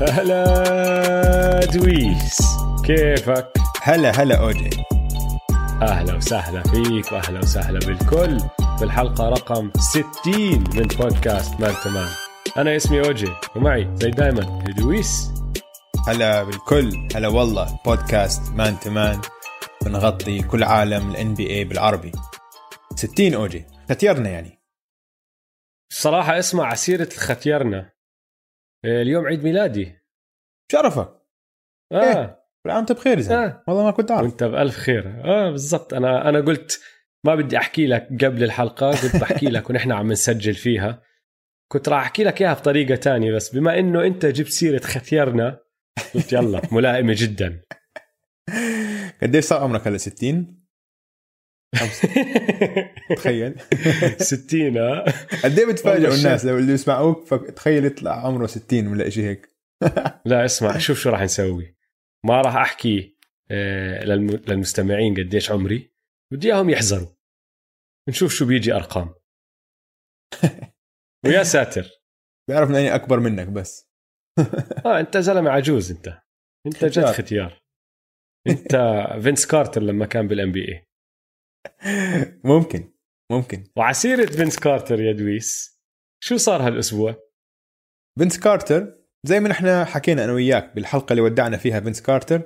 هلا دويس. كيفك؟ هلا هلا اوجي أهلا وسهلا فيك وأهلا وسهلا بالكل. في الحلقة رقم 60 من بودكاست Man to Man أنا اسمي اوجي ومعي زي دايما دويس. هلا بالكل هلا والله بودكاست Man to Man بنغطي كل عالم ال NBA بالعربي. 60 اوجي ختيرنا يعني. الصراحة اسمع عسيرة الختيرنا. اليوم عيد ميلادي. شرفك. آه. إيه. عام بخير زين آه. والله ما كنت أعرف. وأنت بألف خير. آه بالضبط. أنا أنا قلت ما بدي أحكي لك قبل الحلقة قلت بحكي لك ونحن عم نسجل فيها. كنت راح أحكي لك إياها بطريقة تانية بس بما إنه أنت جبت سيرة ختيرنا قلت يلا ملائمة جدا. قديش صار عمرك هلا 60 تخيل. 60 آه قد إيه بتفاجئوا الناس لو اللي يسمعوك؟ تخيل يطلع عمره 60 ولا شيء هيك. لا اسمع شوف شو راح نسوي. ما راح أحكي آه، للم- للمستمعين قديش عمري. بدي إياهم يحذروا. نشوف شو بيجي أرقام. ويا ساتر. بيعرف إني أكبر منك بس. آه أنت زلمة عجوز أنت. أنت جد ختيار. ختيار. أنت فينس كارتر لما كان بال NBA ممكن ممكن. وعسيرة فينس كارتر يا دويس شو صار هالأسبوع؟ فينس كارتر زي ما نحن حكينا أنا وياك بالحلقة اللي ودعنا فيها فينس كارتر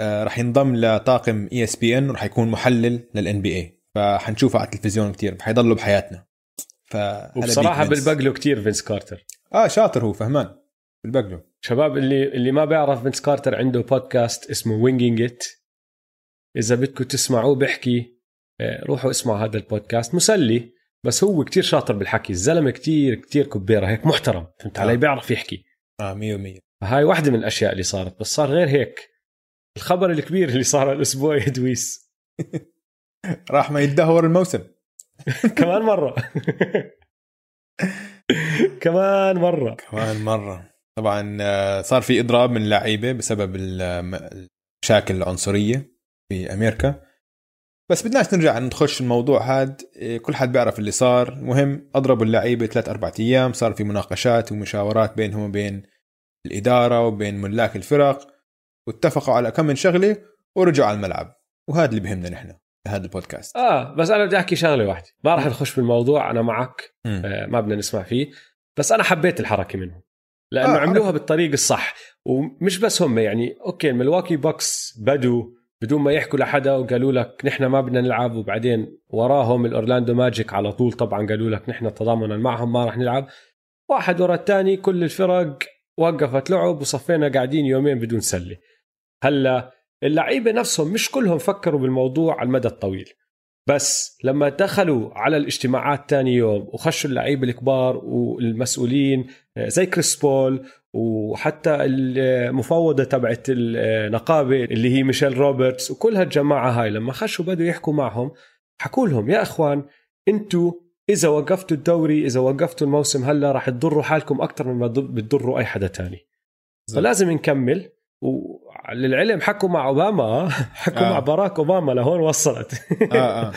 آه رح ينضم لطاقم ESPN ورح يكون محلل لل NBA فحنشوفه على التلفزيون كتير حيضله بحياتنا. ف وبصراحة بلبقلو كتير فينس كارتر. آه شاطر هو فهمان. بلبقلو. شباب اللي اللي ما بيعرف فينس كارتر عنده بودكاست اسمه Winging It إذا بدكم تسمعوه بيحكي آه، روحوا اسمعوا هذا البودكاست. مسلي بس هو كتير شاطر بالحكي. الزلمة كتير كتير كبيرة هيك محترم. فهمت علي؟ آه. بيعرف يحكي. آه 100 100 فهاي واحدة من الأشياء اللي صارت بس صار غير هيك. الخبر الكبير اللي صار الأسبوع يا دويس. راح ما يتدهور الموسم. كمان مرة. كمان مرة. كمان مرة. طبعا آه، صار في إضراب من اللعيبه بسبب ال- المشاكل العنصرية في أمريكا. بس بدناش نرجع نخش الموضوع هاد إيه، كل حد بيعرف اللي صار. المهم أضربوا اللعيبة ثلاث أربع أيام صار في مناقشات ومشاورات بينهم وبين الإدارة وبين ملاك الفرق واتفقوا على كم من شغلة ورجعوا على الملعب. وهذا اللي بهمنا نحن في هذا البودكاست. آه بس أنا بدي أحكي شغلة واحدة. ما راح نخش بالموضوع أنا معك. آه، ما بدنا نسمع فيه. بس أنا حبيت الحركة منهم لأنه آه، آه عملوها بالطريق الصح. ومش بس هم يعني أوكي الملواكي بوكس بدوا بدون ما يحكوا لحدا وقالوا لك نحن ما بدنا نلعب وبعدين وراهم الأورلاندو ماجيك على طول طبعا قالوا لك نحن تضامنا معهم ما راح نلعب. واحد ورا الثاني كل الفرق وقفت لعب وصفينا قاعدين يومين بدون سلة. هلا اللعيبة نفسهم مش كلهم فكروا بالموضوع على المدى الطويل. بس لما دخلوا على الاجتماعات تاني يوم وخشوا اللعيبة الكبار والمسؤولين آه، زي كريس بول وحتى المفوضه تبعت النقابة اللي هي ميشيل روبرتس وكل هالجماعة هاي لما خشوا بدوا يحكوا معهم حكوا لهم يا إخوان أنتوا إذا وقفتوا الدوري إذا وقفتوا الموسم هلأ راح تضروا حالكم أكثر مما ضر- بتضروا أي حدا تاني. فلازم نكمل. وللعلم حكوا مع أوباما حكوا آه. مع باراك أوباما لهون وصلت. آه آه.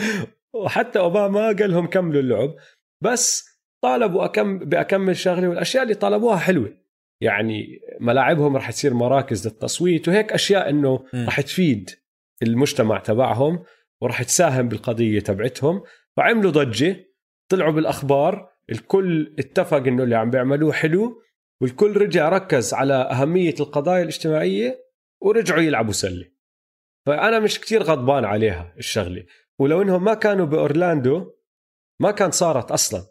وحتى أوباما قال لهم كملوا اللعب. بس طالبوا أكم باكمل شغله والأشياء اللي طلبوها حلوة. يعني ملاعبهم راح تصير مراكز للتصويت وهيك أشياء إنه. راح تفيد المجتمع تبعهم وراح تساهم بالقضية تبعتهم. فعملوا ضجة طلعوا بالأخبار الكل اتفق إنه اللي عم بيعملوه حلو والكل رجع ركز على أهمية القضايا الاجتماعية ورجعوا يلعبوا سلة. فأنا مش كتير غضبان عليها الشغلة. ولو إنهم ما كانوا بأورلاندو ما كان صارت أصلا.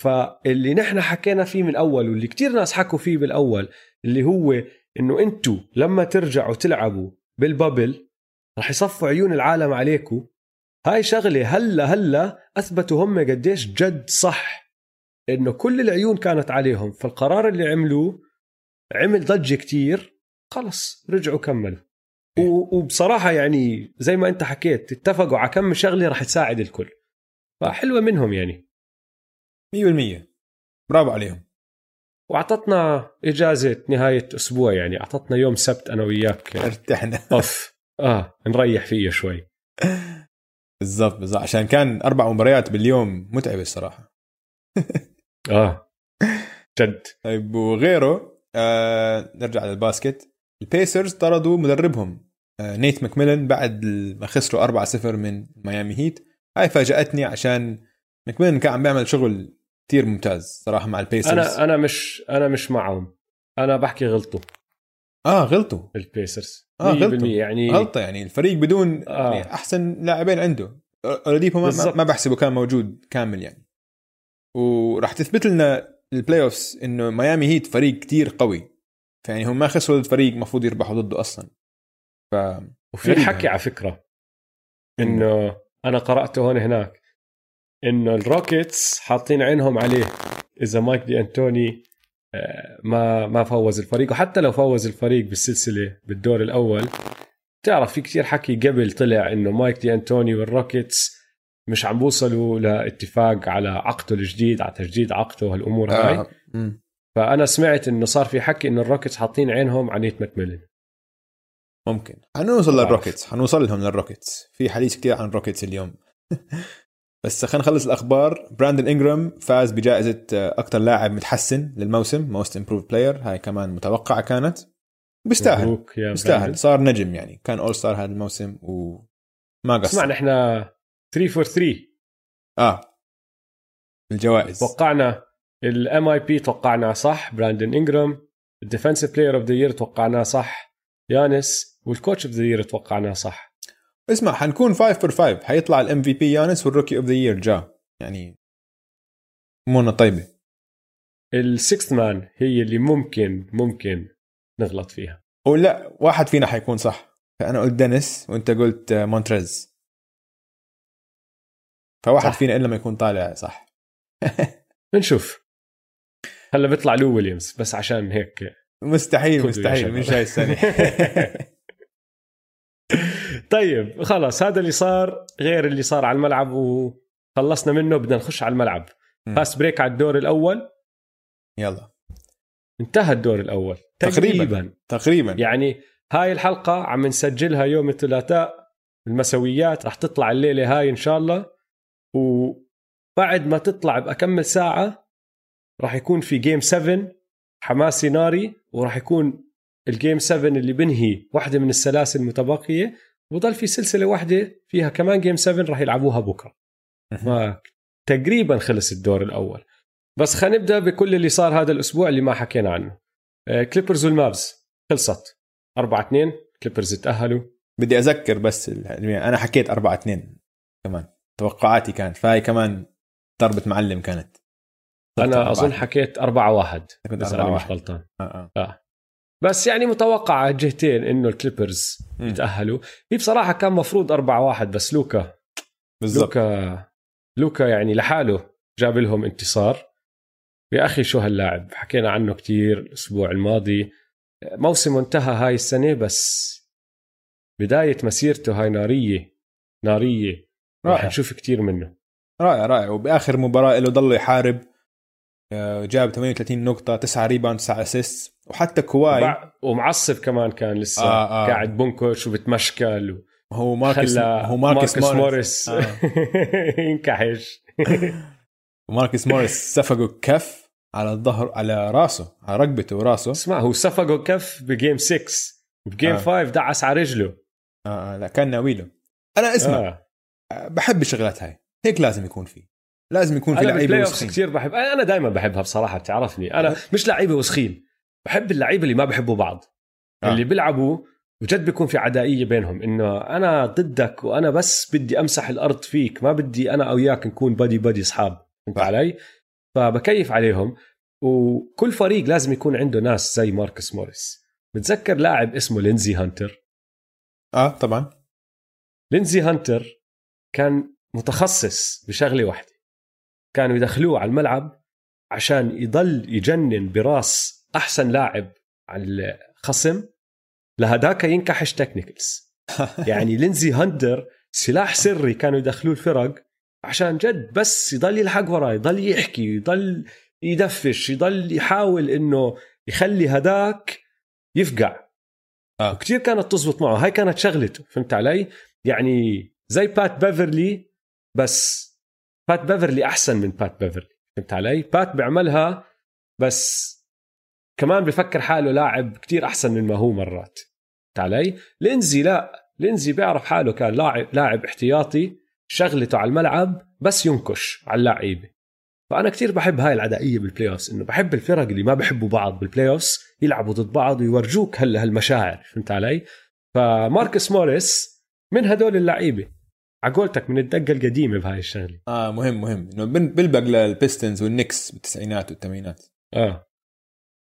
فاللي نحن حكينا فيه من أول واللي كتير ناس حكوا فيه بالأول اللي هو إنه أنتوا لما ترجعوا تلعبوا بالبابل رح يصفوا عيون العالم عليكم. هاي شغلة هلا هلا أثبتوا هم قديش جد صح إنه كل العيون كانت عليهم. فالقرار اللي عملوه عمل ضجة كتير خلص رجعوا كملوا. و- وبصراحة يعني زي ما أنت حكيت اتفقوا على كم شغلة رح تساعد الكل. فحلوة منهم يعني. 100% برافو عليهم. وأعطتنا إجازة نهاية أسبوع يعني أعطتنا يوم سبت أنا وياك. ارتحنا. أوف. آه نريح فيه شوي. بالضبط بالضبط. عشان كان أربع مباريات باليوم متعبه الصراحة. آه. جد. طيب وغيره آه نرجع للباسكت. البيسرز طردوا مدربهم آه نيت ماكميلن بعد ما خسروا 4-0 من ميامي هيت. هاي فاجأتني عشان ماكميلن كان عم بيعمل شغل كثير ممتاز صراحة مع البيسرز. أنا أنا مش أنا مش معهم. أنا بحكي غلطوا آه غلطوا البيسرز. آه 100% غلطوا يعني غلطة يعني الفريق بدون آه. يعني أحسن لاعبين عنده. أولاديبو ما. ما بحسبه كان موجود كامل يعني. وراح تثبت لنا ال playoffs إنه ميامي هيت فريق كتير قوي. فيعني هم ما خسروا ضد فريق المفروض يربحوا ضده أصلا. ف وفي حكي. على فكرة. إنه أنا قرأته هون هناك. انه الروكيتس حاطين عينهم عليه. إذا مايك دي أنتوني آه، ما ما فوز الفريق. وحتى لو فوز الفريق بالسلسلة بالدور الأول تعرف في كتير حكي قبل طلع إنه مايك دي أنتوني والروكيتس مش عم بوصلوا لاتفاق على عقده الجديد على تجديد عقده وهالأمور هاي. آه. مم. فأنا سمعت إنه صار في حكي إنه الروكيتس حاطين عينهم على نيت ماكميلن. ممكن. حنوصل. للروكيتس حنوصل لهم للروكيتس في حديث كتير عن الروكيتس اليوم. بس خلينا نخلص الأخبار. براندن انجرام فاز بجائزة أكثر لاعب متحسن للموسم Most Improved Player هاي كمان متوقعة كانت. بيستاهل. بيستاهل. صار نجم يعني. كان All-Star هذا الموسم وما قصر. اسمع نحن 3 for 3 آه. الجوائز. توقعنا ال MIP توقعنا صح. براندن انجرام ال Defensive Player of the Year توقعناه صح. يانس وال Coach of the Year توقعناه صح. اسمع حنكون 5 for 5 حيطلع ال MV P يانس وال Rookie of the Year جا. يعني امورنا طيبة. ال Sixth Man هي اللي ممكن ممكن نغلط فيها. ولا واحد فينا حيكون صح. فأنا قلت دينيس وأنت قلت آه، مونتريز. فواحد صح. فينا إلا ما يكون طالع صح. بنشوف. هلا بيطلع لو ويليامز بس عشان هيك مستحيل مستحيل. مش هاي السنة. طيب خلاص هذا اللي صار غير اللي صار على الملعب وخلصنا منه بدنا نخش على الملعب. مم. Fast break على الدور الأول. يلا. انتهى الدور الأول. تقريباً. تقريبا. تقريبا. يعني هاي الحلقة عم نسجلها يوم الثلاثاء المسويات رح تطلع الليلة هاي إن شاء الله. وبعد ما تطلع بأكمل ساعة رح يكون في Game 7 حماسي ناري ورح يكون ال Game 7 اللي بنهي واحدة من السلاسل المتبقية. وضل في سلسلة واحدة فيها كمان Game 7 رح يلعبوها بكرة. ما تقريبا خلص الدور الأول. بس خلينا نبدأ بكل اللي صار هذا الأسبوع اللي ما حكينا عنه. كليبرز والمافز خلصت. 4 2 كليبرز تأهلوا. بدي أذكر بس أنا حكيت 4 2 كمان. توقعاتي كانت. فهي كمان ضربة معلم كانت. أنا أظن 4-2. حكيت 4 1 كنت بس 4-1. أنا مش غلطان. آه. آه. بس يعني متوقع على الجهتين إنه الكليبرز. يتأهلوا. هي بصراحة كان مفروض 4 1 بس لوكا بالضبط. لوكا لوكا يعني لحاله جاب لهم انتصار. يا أخي شو هاللاعب؟ حكينا عنه كتير الأسبوع الماضي. موسمه انتهى هاي السنة بس بداية مسيرته هاي نارية نارية. راح نشوف كتير منه. رائع رائع. وبآخر مباراة له ضل يحارب. جاب 38 نقطة 9 rebound 9 assist وحتى كواي ومعصب كمان كان لسه آه، آه. قاعد بنكش وبتمشكل هو ماركس هو ماركس, ماركس, موريس آه. ينكحش ماركس موريس سفقوا كف على الظهر على راسه على رقبته وراسه اسمع هو سفقه كف بجيم 6 وبجيم آه. 5 دعس على رجله آه آه، لا كان ناويله أنا اسمع آه. آه. بحب الشغلات هاي هيك لازم يكون في لازم يكون في لعيبة وسخين. كثير بحب أنا دائما بحبها بصراحة بتعرفني أنا مش لعيبة وسخين بحب اللعيبة اللي ما بحبوا بعض. آه. اللي بيلعبوا وجد بيكون في عدائية بينهم إنه أنا ضدك وأنا بس بدي أمسح الأرض فيك ما بدي أنا أو اياك نكون بادي بادي أصحاب فهمت صح. علي؟ فبكيف عليهم. وكل فريق لازم يكون عنده ناس زي ماركس موريس. بتذكر لاعب اسمه لينزي هانتر؟ آه طبعا. لينزي هانتر كان متخصص بشغلة واحدة. كانوا يدخلوه على الملعب عشان يضل يجنن براس أحسن لاعب على الخصم. لهداك ينكحش technicals يعني لينزي هانتر سلاح سري كانوا يدخلوه الفرق عشان جد بس يضل يلحق وراه يضل يحكي يضل يدفش يضل يحاول إنه يخلي هداك يفقع. آه. وكتير كانت تزبط معه. هاي كانت شغلته فهمت علي؟ يعني زي بات بيفرلي بس بات بيفرلي أحسن من بات بيفرلي فهمت علي؟ بات بيعملها بس كمان بفكر حاله لاعب كتير أحسن من ما هو مرات. علي؟ لينزي لا. لينزي بيعرف حاله كان لاعب لاعب احتياطي شغلته على الملعب بس ينكش على اللعيبة. فأنا كتير بحب هاي العدائية بال playoff إنه بحب الفرق اللي ما بحبوا بعض بال playoff يلعبوا ضد بعض ويورجوك هلا هالمشاعر. فهمت علي؟ فماركس موريس من هدول اللعيبة. على قولتك من الدقة القديمة بهاي الشغلة. آه مهم مهم. إنه بلبق للبيستونز والنكس بالتسعينات والثمانينات. آه.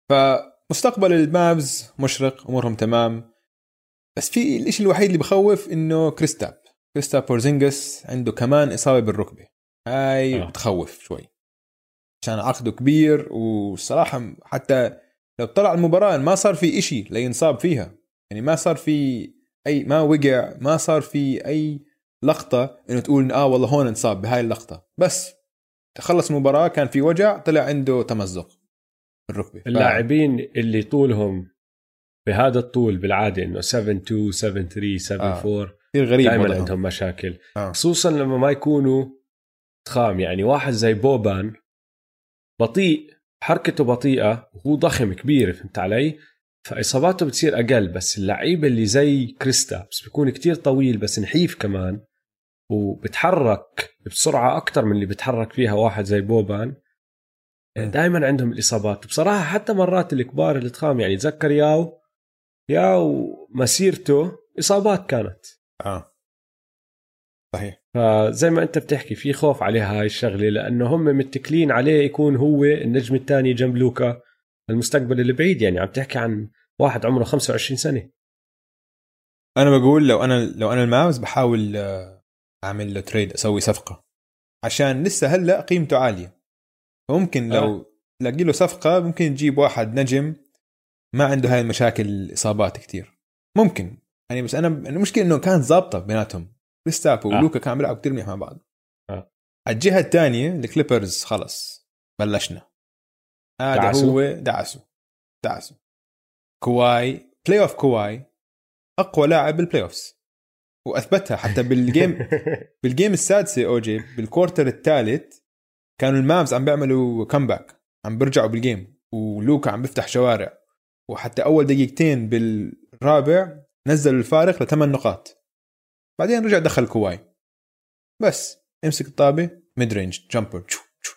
فمستقبل المافز مشرق أمورهم تمام. بس في الشيء الوحيد اللي بخوف إنه كريستابس. كريستابس بورزينجس عنده كمان إصابة بالركبة. هاي آه. بتخوف شوي. عشان عقده كبير والصراحه حتى لو طلع المباراة ما صار في إشي لينصاب فيها. يعني ما صار في اي ما وقع ما صار في أي لقطة إنه تقول آه والله هون انصاب بهاي اللقطة. بس تخلص المباراة كان في وجع طلع عنده تمزق الركبه اللاعبين ف... اللي طولهم بهذا الطول بالعادة إنه 7 2 7 3 7 4 كثير غريب دائما عندهم مشاكل. آه. خصوصا لما ما يكونوا ضخام يعني واحد زي بوبان بطيء حركته بطيئة وهو ضخم كبير فهمت علي؟ فإصاباته بتصير أقل بس اللعيبه اللي زي كريستابس بيكون كتير طويل بس نحيف كمان وبتحرك بسرعة أكثر من اللي بتحرك فيها واحد زي بوبان. دائما عندهم الإصابات. بصراحة حتى مرات الكبار الضخام يعني تذكر ياو ياو مسيرته إصابات كانت. آه. صحيح. فزي ما أنت بتحكي في خوف عليها هاي الشغلة لأنه هم متكلين عليه يكون هو النجم الثاني جنب لوكا المستقبل البعيد يعني عم تحكي عن واحد عمره 25 سنة. أنا بقول لو أنا لو أنا الماوس بحاول آه، أعمل له تريد أسوي صفقة. عشان لسه هلأ قيمته عالية. ممكن لو آه. تلاقي له صفقة ممكن تجيب واحد نجم ما عنده هاي المشاكل الاصابات كثير ممكن. يعني بس أنا المشكلة إنه كانت ظابطه بيناتهم. كريستابس آه. ولوكا كانوا بيلعبوا كثير منيح مع بعض. آه. الجهة الثانية الكليبرز خلص بلشنا. هذا دعسوا. هو دعسوا. دعسوا. كواي playoff كواي أقوى لاعب بال playoffs وأثبتها حتى بالجيم بالجيم السادسة اوجي بالكورتر الثالث كانوا المافز عم بيعملوا comeback عم بيرجعوا بال game ولوكا عم بيفتح شوارع. وحتى أول دقيقتين بالرابع نزلوا الفارق لثمان نقاط. بعدين رجع دخل كواي. بس امسك الطابة mid range jumper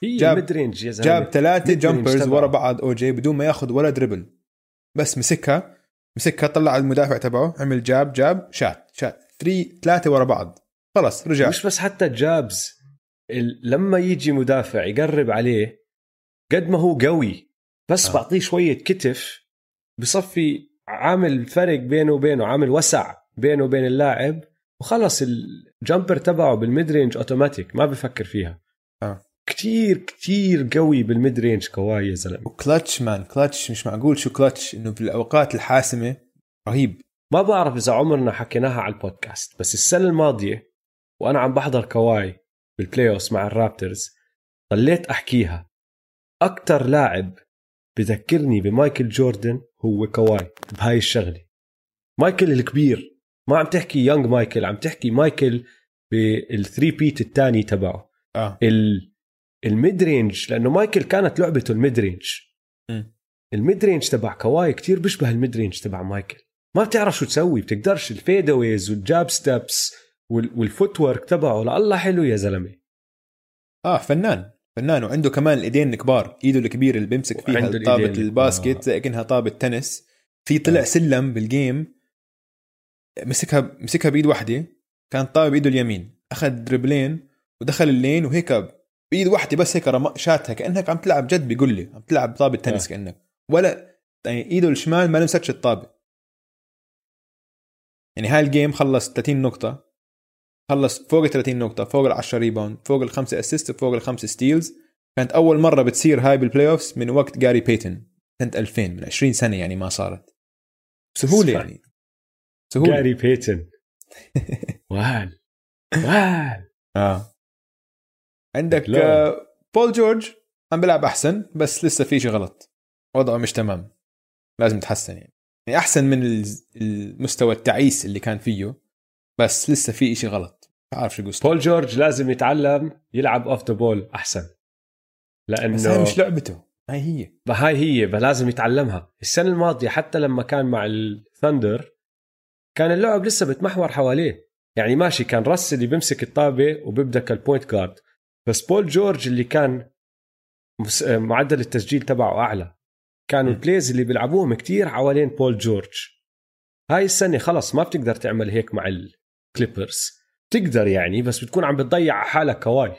جاب mid range يا زلمة. جاب ثلاثة jumpers ورا بعض أو جي بدون ما ياخذ ولا dribble بس مسكها. مسكها طلع على المدافع تبعه عمل jab jab شات شات three ثلاثة ورا بعض خلص رجع مش بس حتى jabs لما يجي مدافع يقرب عليه قد ما هو قوي بس آه. بعطيه شوية كتف بصفي عامل فرق بينه وبينه عامل وسع بينه وبين اللاعب وخلص ال jumper تبعه بال mid range automatic ما بفكر فيها. كتير كتير قوي بال mid range كواي يا زلمة. و clutch man clutch مش معقول شو كلتش إنه بالأوقات الحاسمة رهيب. ما بعرف إذا عمرنا حكيناها على البودكاست بس السنة الماضية وأنا عم بحضر كواي بال play مع الرابترز ضليت أحكيها. أكثر لاعب بذكرني بمايكل جوردن هو كواي بهاي الشغلة. مايكل الكبير ما عم تحكي young مايكل عم تحكي مايكل بال three-peat الثاني تبعه. آه. ال mid range لأنه مايكل كانت لعبته ال mid range. ال mid range تبع كواي كتير بيشبه ال mid range تبع مايكل. ما بتعرف شو تسوي بتقدرش ال fadeaways وال jab steps وال footwork تبعه لله حلو يا زلمة. آه فنان. فنان وعنده كمان الايدين الكبار ايده الكبير اللي بيمسك فيها طابة ال basket آه. زي كأنها طابة تنس. في طلع آه. سلم بال game مسكها مسكها بإيد واحدة كانت طابة بإيده اليمين. أخذ دربلين ودخل ال lane وهيك بايد واحدة بس هيك. شاتها كانك عم تلعب جد بيقول لي عم تلعب طابة تنس آه. كأنك. ولا يعني إيده الشمال ما لمستش الطابة. يعني هاي ال game خلص 30 نقطة. خلص فوق ال 30 نقطة فوق ال 10 rebound فوق الخمسه assist فوق الخمسه steals كانت أول مرة بتصير هاي بال playoffs من وقت جاري بيتون سنة 2000 من 20 سنة يعني ما صارت. بسهوله يعني. سهولة. جاري بيتون وال وال آه. عندك آه بول جورج عم بيلعب أحسن بس لسه في شيء غلط. وضعه مش تمام. لازم يتحسن يعني. يعني أحسن من المستوى التعيس اللي كان فيه بس لسه في شيء غلط. عارف شو قصته بول جورج لازم يتعلم يلعب off the ball أحسن. لأنه بس هي مش لعبته. هاي هي. فهاي هي فلازم يتعلمها. السنة الماضية حتى لما كان مع الثندر كان اللعب لسه بتمحور حواليه. يعني ماشي كان راس اللي بيمسك الطابة وبيبدأ كال point guard بس بول جورج اللي كان معدل التسجيل تبعه أعلى. كانوا ال plays اللي بيلعبوهم كتير حوالين بول جورج. هاي السنة خلص ما بتقدر تعمل هيك مع الكليبرز تقدر يعني بس بتكون عم بتضيع حالك كواي.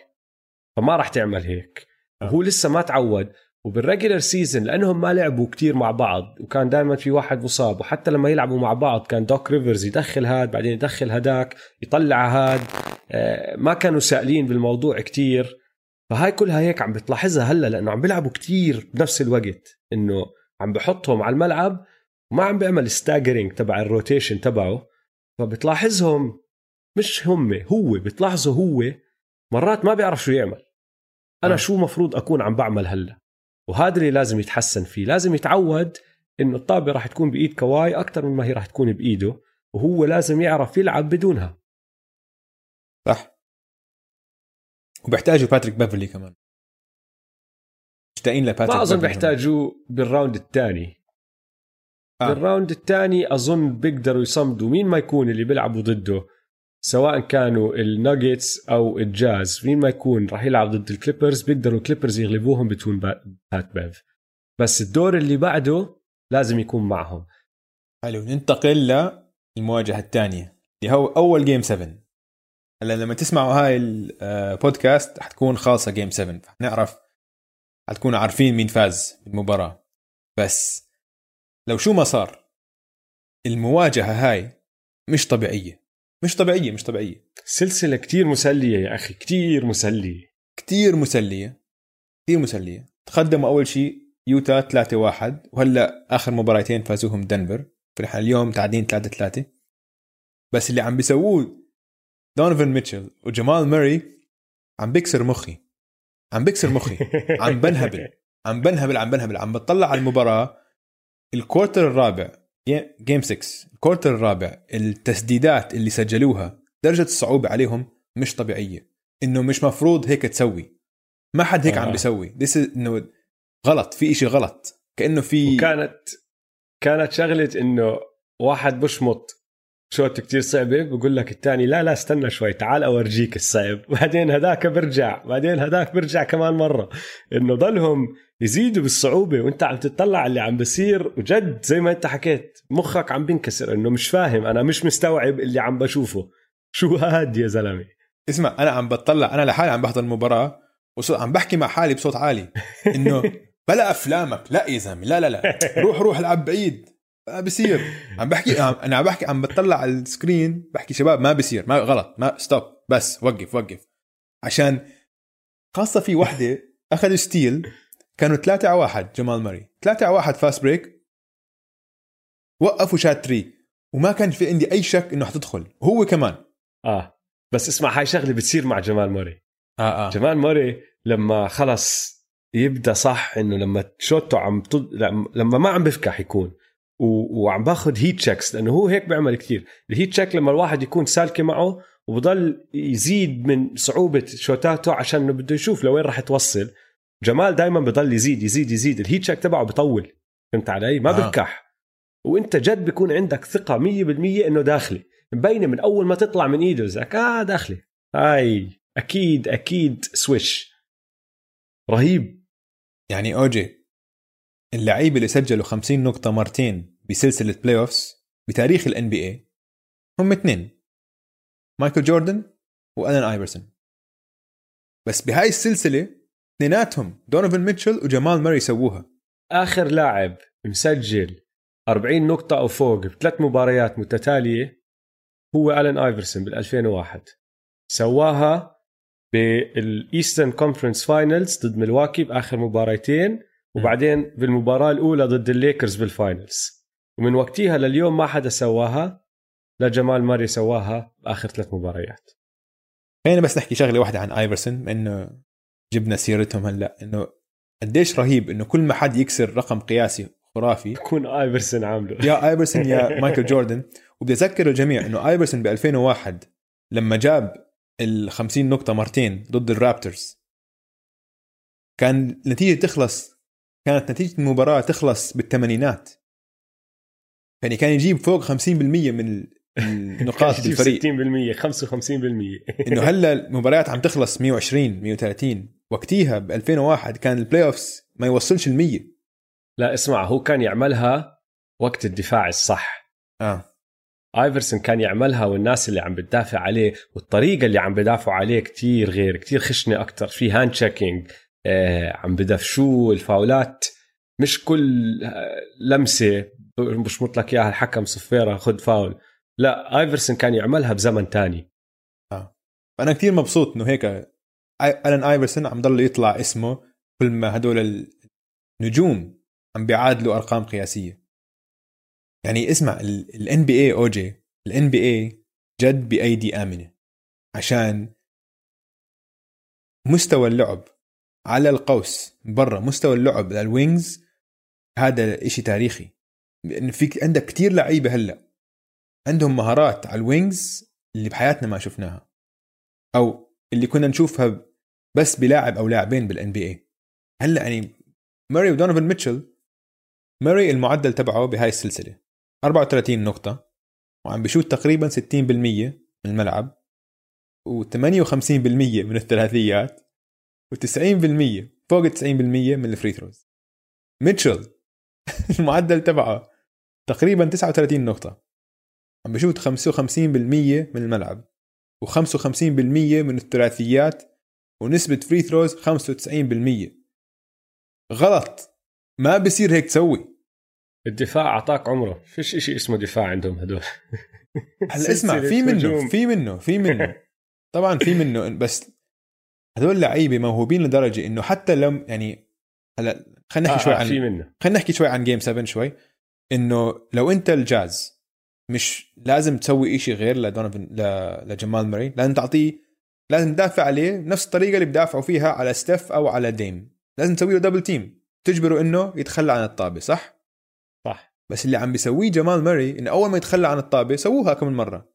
فما راح تعمل هيك. وهو لسه ما تعود. وبال regular season لأنهم ما لعبوا كتير مع بعض وكان دائما في واحد مصاب وحتى لما يلعبوا مع بعض كان دوك ريفرز يدخل هاد بعدين يدخل هداك يطلع هاد. آه، ما كانوا سائلين بالموضوع كتير. فهاي كلها هيك عم بتلاحظها هلأ لأنه عم بيلعبوا كتير بنفس الوقت إنه عم بحطهم على الملعب وما عم بيعمل staggering تبع ال rotation تبعه. فبتلاحظهم مش هم هو بتلاحظه هو مرات ما بيعرف شو يعمل. أنا آه. شو مفروض أكون عم بعمل هلأ؟ وهذا اللي لازم يتحسن فيه. لازم يتعود إنه الطابة راح تكون بإيد كواي أكثر من ما هي راح تكون بإيده وهو لازم يعرف يلعب بدونها. صح. وبيحتاجوا باتريك بيفرلي كمان. مشتاقين لباتريك ما اظن بيحتاجوه بال round الثاني. آه. بال round الثاني أظن بيقدروا يصمدوا مين ما يكون اللي بيلعبوا ضده. سواء كانوا الناجتس أو الجاز مين ما يكون راح يلعب ضد الكليبرز بيقدروا الكليبرز يغلبوهم بدون بات بيف. بس الدور اللي بعده لازم يكون معهم. حلو ننتقل للمواجهة الثانية اللي هو أول game 7 هلا لما تسمعوا هاي البودكاست حتكون خالصة game 7 نعرف حتكونوا عارفين مين فاز بالمباراة. بس لو شو ما صار المواجهة هاي مش طبيعية. مش طبيعية مش طبيعية. سلسلة كتير مسلية يا أخي كتير مسلية. كتير مسلية كتير مسلية. تقدموا أول شيء يوتا 3 1 وهلأ آخر مباراتين فازوهم دنفر. فاليوم متعادلين 3 3 بس اللي عم بيسووه دونيفن ميتشل وجمال ماري عم بيكسر مخي. عم بيكسر مخي. عم بنهبل. عم بنهبل عم بنهبل. عم بطلع على المباراة. ال quarter الرابع game 6 ال quarter الرابع التسديدات اللي سجلوها درجة الصعوبة عليهم مش طبيعية. إنه مش مفروض هيك تسوي. ما حد هيك آه. عم بيسوي إنه غلط. في إشي غلط. كأنه في وكانت كانت شغلة إنه واحد بشمط شوت كتير صعبة بقول لك الثاني لا لا استنى شوي تعال أورجيك الصعب. بعدين هداك برجع بعدين هداك برجع كمان مرة. إنه ضلهم يزيدوا بالصعوبة وإنت عم تطلع على اللي عم بصير وجد زي ما إنت حكيت مخك عم بينكسر إنه مش فاهم أنا مش مستوعب اللي عم بشوفه. شو هاد يا زلمة؟ اسمع أنا عم بطلع أنا لحالي عم بحضر المباراة وصوت عم بحكي مع حالي بصوت عالي. إنه بلا أفلامك لا يا زلمة لا لا لا. روح روح العب بعيد. بصير عم بحكي أنا عم بحكي عم بطلع على ال screen بحكي شباب ما بصير ما غلط ما stop بس وقف وقف. عشان خاصة في وحدة اخذ steal كانوا ثلاثة على واحد جمال ماري ثلاثة على واحد fast break وقفوا شات three وما كان في عندي أي شك إنه حتدخل وهو كمان. آه. بس اسمع هاي شغلة بتصير مع جمال ماري آه آه. جمال ماري لما خلص يبدأ صح إنه لما شوته عم تض... لما ما عم بفكح يكون. وعم باخذ heat checks لأنه هو هيك بيعمل كثير ال heat check لما الواحد يكون سالكه معه وبضل يزيد من صعوبة شوتاته عشان إنه بده يشوف لوين راح توصل جمال دائما بضل يزيد يزيد يزيد. ال heat check تبعه بطول. فهمت علي؟ ما آه. بكح وإنت جد بيكون عندك ثقة 100% إنه داخلي. مبينة من أول ما تطلع من إيده زك آه داخلي. هاي أكيد أكيد swish رهيب. يعني أوجي اللعيبه اللي سجلوا 50 نقطة مرتين بسلسلة playoffs بتاريخ ال NBA هم اثنين مايكل جوردن وألان ايفرسون بس بهاي السلسلة اثنيناتهم دونوفن ميتشل وجمال ماري سووها آخر لاعب مسجل 40 نقطة أو فوق بثلاث مباريات متتالية هو ألين ايفرسون بال 2001 سواها بال Eastern Conference Finals ضد ملواكي بآخر مباراتين وبعدين بالمباراة الأولى ضد الليكرز بال Finals ومن وقتها لليوم ما حدا سواها لا جمال ماري سواها بآخر ثلاث مباريات. خلينا بس نحكي شغلة واحدة عن آيفرسون إنه جبنا سيرتهم هلأ إنه قديش رهيب إنه كل ما حد يكسر رقم قياسي خرافي. يكون آيفرسون عامله. يا آيفرسون يا مايكل جوردن. وبدي اذكر الجميع إنه آيفرسون ب 2001 لما جاب ال 50 نقطة مرتين ضد الرابترز كان النتيجة تخلص كانت نتيجة المباراة تخلص بالثمانينات. يعني كان يجيب فوق 50% من النقاط بالفريق. 60% 55% إنه هلا المباريات عم تخلص 120 130 وقتيها ب 2001 كان ال playoffs ما يوصلش ال 100 لا اسمع هو كان يعملها وقت الدفاع الصح. آه. آيفرسون كان يعملها والناس اللي عم بتدافع عليه والطريقة اللي عم بدافعوا عليه كتير غير كتير خشنة أكثر في hand checking آه عم بدفشوه الفاولات مش كل لمسة. مش مطلق إياها الحكم صفيرة خد فاول. لا آيفرسون كان يعملها بزمن تاني. آه. أنا كثير مبسوط إنه هيك ألان آيفرسون عم ضل يطلع اسمه كل ما هدول النجوم عم بيعادلوا أرقام قياسية. يعني اسمع ال NBA اوجي ال NBA جد بأيدي آمنة. عشان مستوى اللعب على القوس برا مستوى اللعب لل wings هذا إشي تاريخي. لأن في عندك كتير لعيبة هلأ. عندهم مهارات على ال wings اللي بحياتنا ما شفناها. أو اللي كنا نشوفها بس بلاعب أو لاعبين بال NBA هلأ يعني ماري ودونيفن ميتشل ماري المعدل تبعه بهاي السلسلة. 34 نقطة وعم بشوت تقريبا 60% من الملعب و58% من الثلاثيات و90% فوق ال 90% من ال free throws ميتشل المعدل تبعه تقريبا 39 نقطة. عم بشوت 55% من الملعب و55% من الثلاثيات ونسبة free throws 95% غلط. ما بصير هيك تسوي. الدفاع أعطاك عمره. فيش إشي اسمه دفاع عندهم هدول. هلا اسمع في منه في منه في منه. طبعا في منه بس هدول لعيبة موهوبين لدرجة إنه حتى لو يعني هلا خلينا نحكي آه شوي آه، عن في منه. خلينا نحكي شوي عن game 7 شوي. إنه لو أنت الجاز مش لازم تسوي إشي غير لدونوفان لجمال ماري لازم تعطيه لازم تدافع عليه نفس الطريقة اللي بدافعوا فيها على ستيف أو على ديم. لازم تسوي له double team تجبره إنه يتخلى عن الطابة صح؟ صح. بس اللي عم بيسويه جمال ماري إنه أول ما يتخلى عن الطابة سووها كم مرة.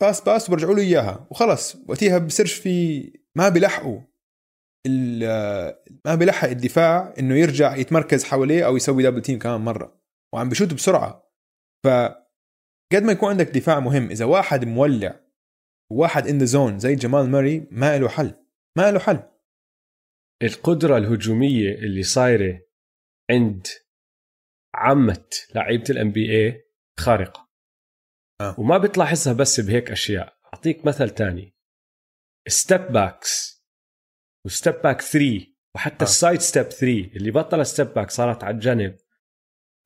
pass pass وبرجعوا له إياها. وخلص. وقتها بصيرش في ما بيلحقوا. ما بيلحق الدفاع إنه يرجع يتمركز حواليه أو يسوي double team كمان مرة. وعم بشوت بسرعة. ف قد ما يكون عندك دفاع مهم إذا واحد مولع وواحد in the zone زي جمال ماري ما له حل. ما له حل. القدرة الهجومية اللي صايرة عند عامة لعيبة ال NBA خارقة. آه. وما بتلاحظها بس بهيك أشياء. أعطيك مثل تاني. step backs و step back 3 وحتى آه. ال side step 3 اللي بطل step back صارت على الجنب.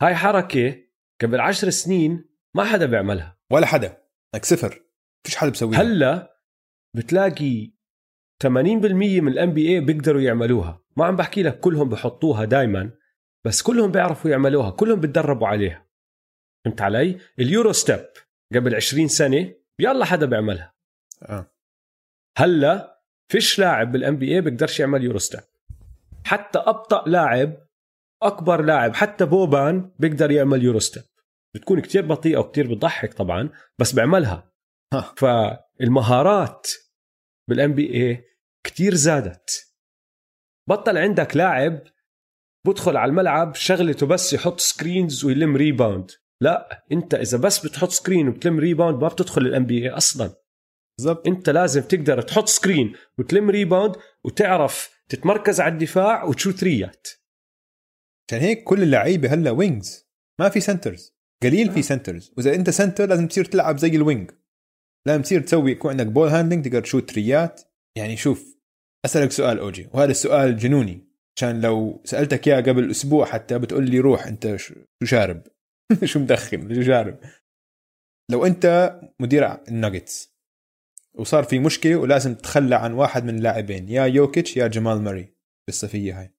هاي حركة قبل عشر سنين ما حدا بيعملها. ولا حدا. لك صفر. فيش حدا بسويها هلا بتلاقي 80% من ال NBA بيقدروا يعملوها. ما عم بحكي لك كلهم بحطوها دائما بس كلهم بيعرفوا يعملوها. كلهم بتدربوا عليها. فهمت علي؟ ال Euro step قبل 20 سنة ولا حدا بيعملها. آه. هلا فيش لاعب بال NBA بيقدرش يعمل Euro step حتى أبطأ لاعب أكبر لاعب حتى بوبان بيقدر يعمل Euro step بتكون كتير بطيئة وكتير بتضحك طبعا بس بيعملها. فالمهارات بال NBA كثير زادت. بطل عندك لاعب بدخل على الملعب شغلته بس يحط screens ويلم rebound لا أنت إذا بس بتحط screen وبتلم rebound ما بتدخل ال NBA أصلا. بالضبط. انت لازم تقدر تحط screen وتلم rebound وتعرف تتمركز على الدفاع وتشوت three ات. عشان هيك كل اللعيبة هلأ wings ما في centers قليل في centers وإذا أنت center لازم تصير تلعب زي ال wing لازم تصير تسوي يكون عندك ball handling تقدر تشوت three ات يعني شوف أسألك سؤال أوجي وهذا السؤال جنوني. عشان لو سألتك إياه قبل أسبوع حتى بتقول لي روح أنت شو شارب؟ شو مدخن؟ شو شارب؟ لو أنت مدير الناجتس وصار في مشكلة ولازم تتخلى عن واحد من اللاعبين يا يوكيتش يا جمال ماري بالصفية هاي.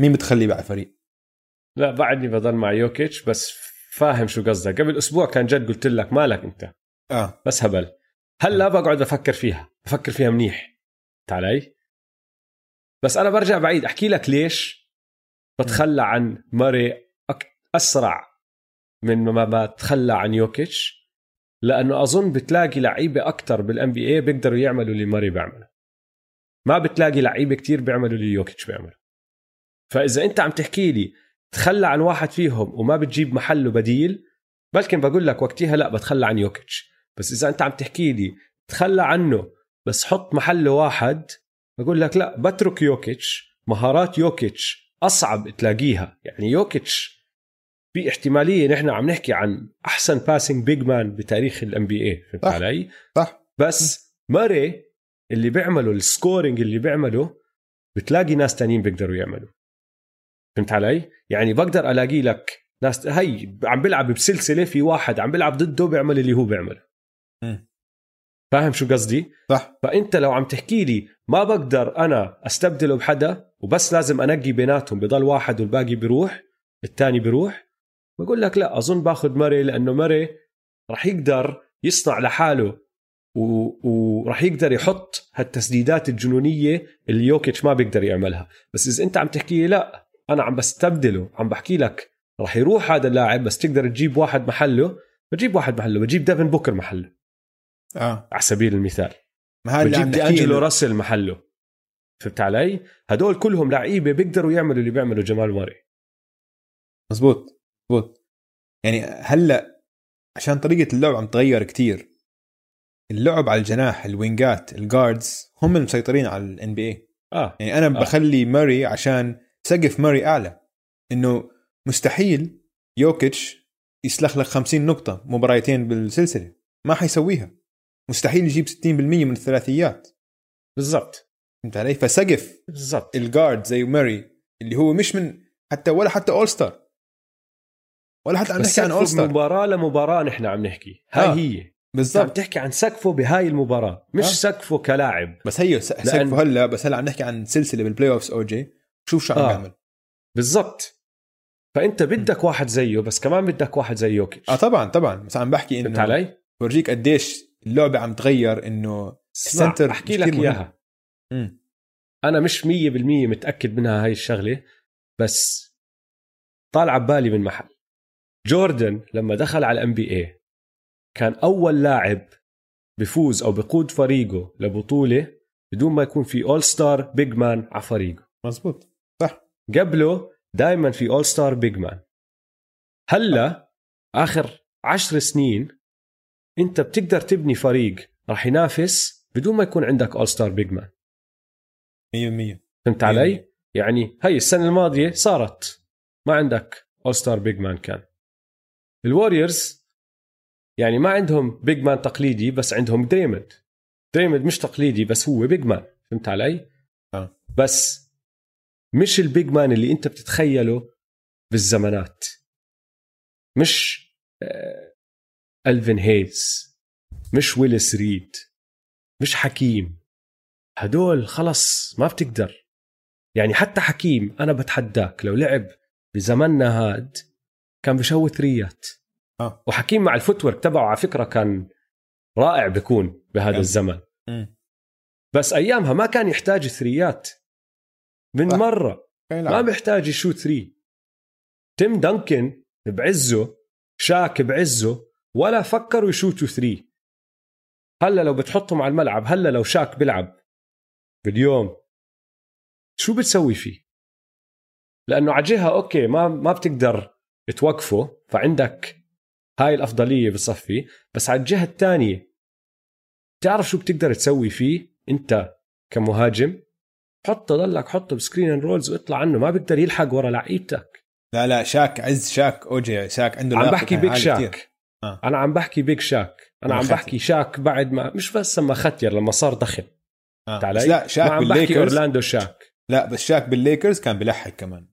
مين بتخلي بقى فريق؟ لا بعدني بضل مع يوكيتش بس فاهم شو قصدك قبل أسبوع كان جد قلت لك مالك أنت. آه. بس هبل. هلا بقعد أفكر فيها بفكر فيها منيح. علي بس أنا برجع بعيد أحكي لك ليش بتخلى عن ماري أسرع من ما بتخلى عن يوكيتش. لأنه أظن بتلاقي لعيبة أكثر بال NBA بيقدروا يعملوا اللي ماري بيعمله. ما بتلاقي لعيبة كتير بيعملوا اللي يوكيتش بيعمله. فإذا أنت عم تحكي لي تخلى عن واحد فيهم وما بتجيب محله بديل بلكن بقول لك وقتها لا بتخلى عن يوكيتش. بس إذا أنت عم تحكي لي تخلى عنه بس حط محله واحد بقول لك لا بترك يوكيتش. مهارات يوكيتش أصعب تلاقيها. يعني يوكيتش في احتماليه نحن عم نحكي عن أحسن passing big man بتاريخ ال NBA فهمت. علي؟ صح بس ماري اللي بيعمله السكورينج اللي بيعمله بتلاقي ناس تانيين بيقدروا يعملوا فهمت علي؟ يعني بقدر ألاقي لك ناس هي عم بيلعب بسلسلة في واحد عم بيلعب ضده بيعمل اللي هو بيعمله. فاهم شو قصدي؟ صح فأنت لو عم تحكي لي ما بقدر أنا أستبدله بحدا وبس لازم أنقي بيناتهم بضل واحد والباقي بيروح الثاني بيروح بقول لك لا أظن باخذ مري لأنه مري راح يقدر يصنع لحاله و- وراح يقدر يحط هالتسديدات الجنونية اللي يوكيتش ما بيقدر يعملها. بس إذا أنت عم تحكي لي لا أنا عم بستبدله عم بحكي لك راح يروح هذا اللاعب بس تقدر تجيب واحد محله. بجيب واحد محله بجيب ديفن بوكر محله. آه. على سبيل المثال. ما بجيب دي انجلو راسل محله. فهمت علي؟ هدول كلهم لعيبة بيقدروا يعملوا اللي بيعمله جمال ماري مزبوط. مزبوط يعني هلا عشان طريقة اللعب عم تغير كتير. اللعب على الجناح ال wing ات ال guards هم المسيطرين على ال NBA آه يعني أنا آه. بخلي ماري عشان سقف ماري أعلى. إنه مستحيل يوكيتش يسلخ لك 50 نقطة مباريتين بالسلسلة. ما حيسويها. مستحيل يجيب 60% من الثلاثيات. بالضبط. فهمت علي؟ فسقف بالضبط. ال guard زي ماري اللي هو مش من حتى ولا حتى اول ستار ولا حتى عم نحكي عن اول سقفه ستار مباراة لمباراة نحن عم نحكي هاي آه. هي عم بالضبط تحكي عن سقفه بهاي المباراة مش آه. سقفه كلاعب بس هي س- لأن- سقفه هلا بس هلا عم نحكي عن سلسلة بالبلاي اوفز أو جي شوف شو عم آه. بيعمل بالضبط فأنت بدك واحد زيه بس كمان بدك واحد زي يوكيتش آه طبعا طبعا بس عم بحكي فهمت إنه علي؟ بورجيك قديش اللعبة عم تغير إنه السنتر أحكي لك مهم. إياها مم. أنا مش 100% متأكد منها هاي الشغلة بس طالعة ببالي من محل Jordan لما دخل على ال NBA كان أول لاعب بفوز أو بقود فريقه لبطولة بدون ما يكون في all-star big man على فريقه. مزبوط قبله دائما في all-star big man هلأ آخر عشر سنين أنت بتقدر تبني فريق راح ينافس بدون ما يكون عندك all-star big man 100% فهمت علي؟ يعني هي السنة الماضية صارت ما عندك all-star big man كان. ال Warriors يعني ما عندهم big man تقليدي بس عندهم Draymond Draymond مش تقليدي بس هو big man فهمت علي؟ آه. بس مش ال big man اللي انت بتتخيله بالزمانات مش آه، الفين هيز مش ويلس ريد مش حكيم هدول خلص ما بتقدر يعني حتى حكيم أنا بتحداك لو لعب بزمننا هاد كان بشوي ثريات آه. وحكيم مع الفوتورك تبعه على فكرة كان رائع بيكون بهذا كان. الزمن مم. بس أيامها ما كان يحتاج ثريات من صح. مرة ما يلعب. بيحتاج يشوت ثري Tim Duncan بعزه Shaq بعزه ولا فكروا يشوتوا three هلا لو بتحطهم على الملعب هلا لو Shaq بيلعب باليوم شو بتسوي فيه لأنه على جهة okay ما ما بتقدر توقفه فعندك هاي الأفضلية بصفي بس على الجهة الثانية تعرف شو بتقدر تسوي فيه أنت كمهاجم؟ حطه ضلك حطه ب screen and rolls واطلع عنه. ما بيقدر يلحق ورا لعيبتك. لا لا Shaq عز Shaq OG Shaq عنده عم بحكي بيج عالي Shaq كتير. آه. أنا عم بحكي big Shaq أنا عم. بحكي Shaq بعد ما مش بس لما ختير لما صار ضخم. آه. لا Shaq ما عم بحكي Orlando Shaq لا بس Shaq بال Lakers كان بلحق كمان.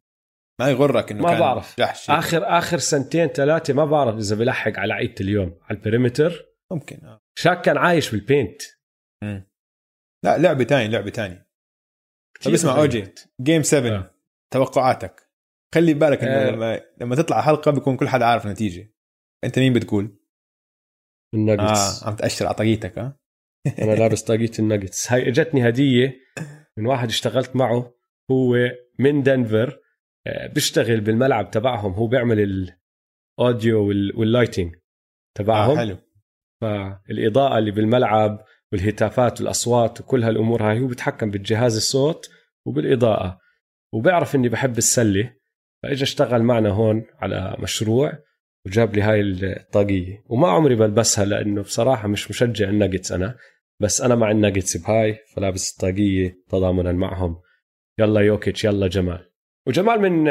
ما يغرك إنه ما كان بعرف. جحش اخر آخر سنتين ثلاثة ما بعرف إذا بلحق على لعيبه اليوم على ال perimeter ممكن آه. Shaq كان عايش بال paint مم. لا لعبة تاني لعبة تاني كتير طب اسمع. OG game 7 آه. توقعاتك خلي بالك إنه آه. لما لما تطلع حلقة بيكون كل حدا عارف نتيجة أنت مين بتقول؟ الناجتس آه عم تأشر على طاقيتك ها أنا لابس طاقية الناجتس هاي إجتني هدية من واحد اشتغلت معه هو من Denver آه، بيشتغل بالملعب تبعهم هو بيعمل ال audio وال- وال lighting آه تبعهم حلو. فالإضاءة اللي بالملعب والهتافات والأصوات وكل هالأمور هاي هو بيتحكم بالجهاز الصوت وبالإضاءة. وبيعرف إني بحب السلة فاجى اشتغل معنا هون على مشروع وجاب لي هاي الطاقية. وما عمري بلبسها لأنه بصراحة مش مشجع الناجتس أنا بس أنا مع الناجتس بهاي فلابس الطاقية تضامنا معهم. يلا يوكيتش يلا جمال. وجمال من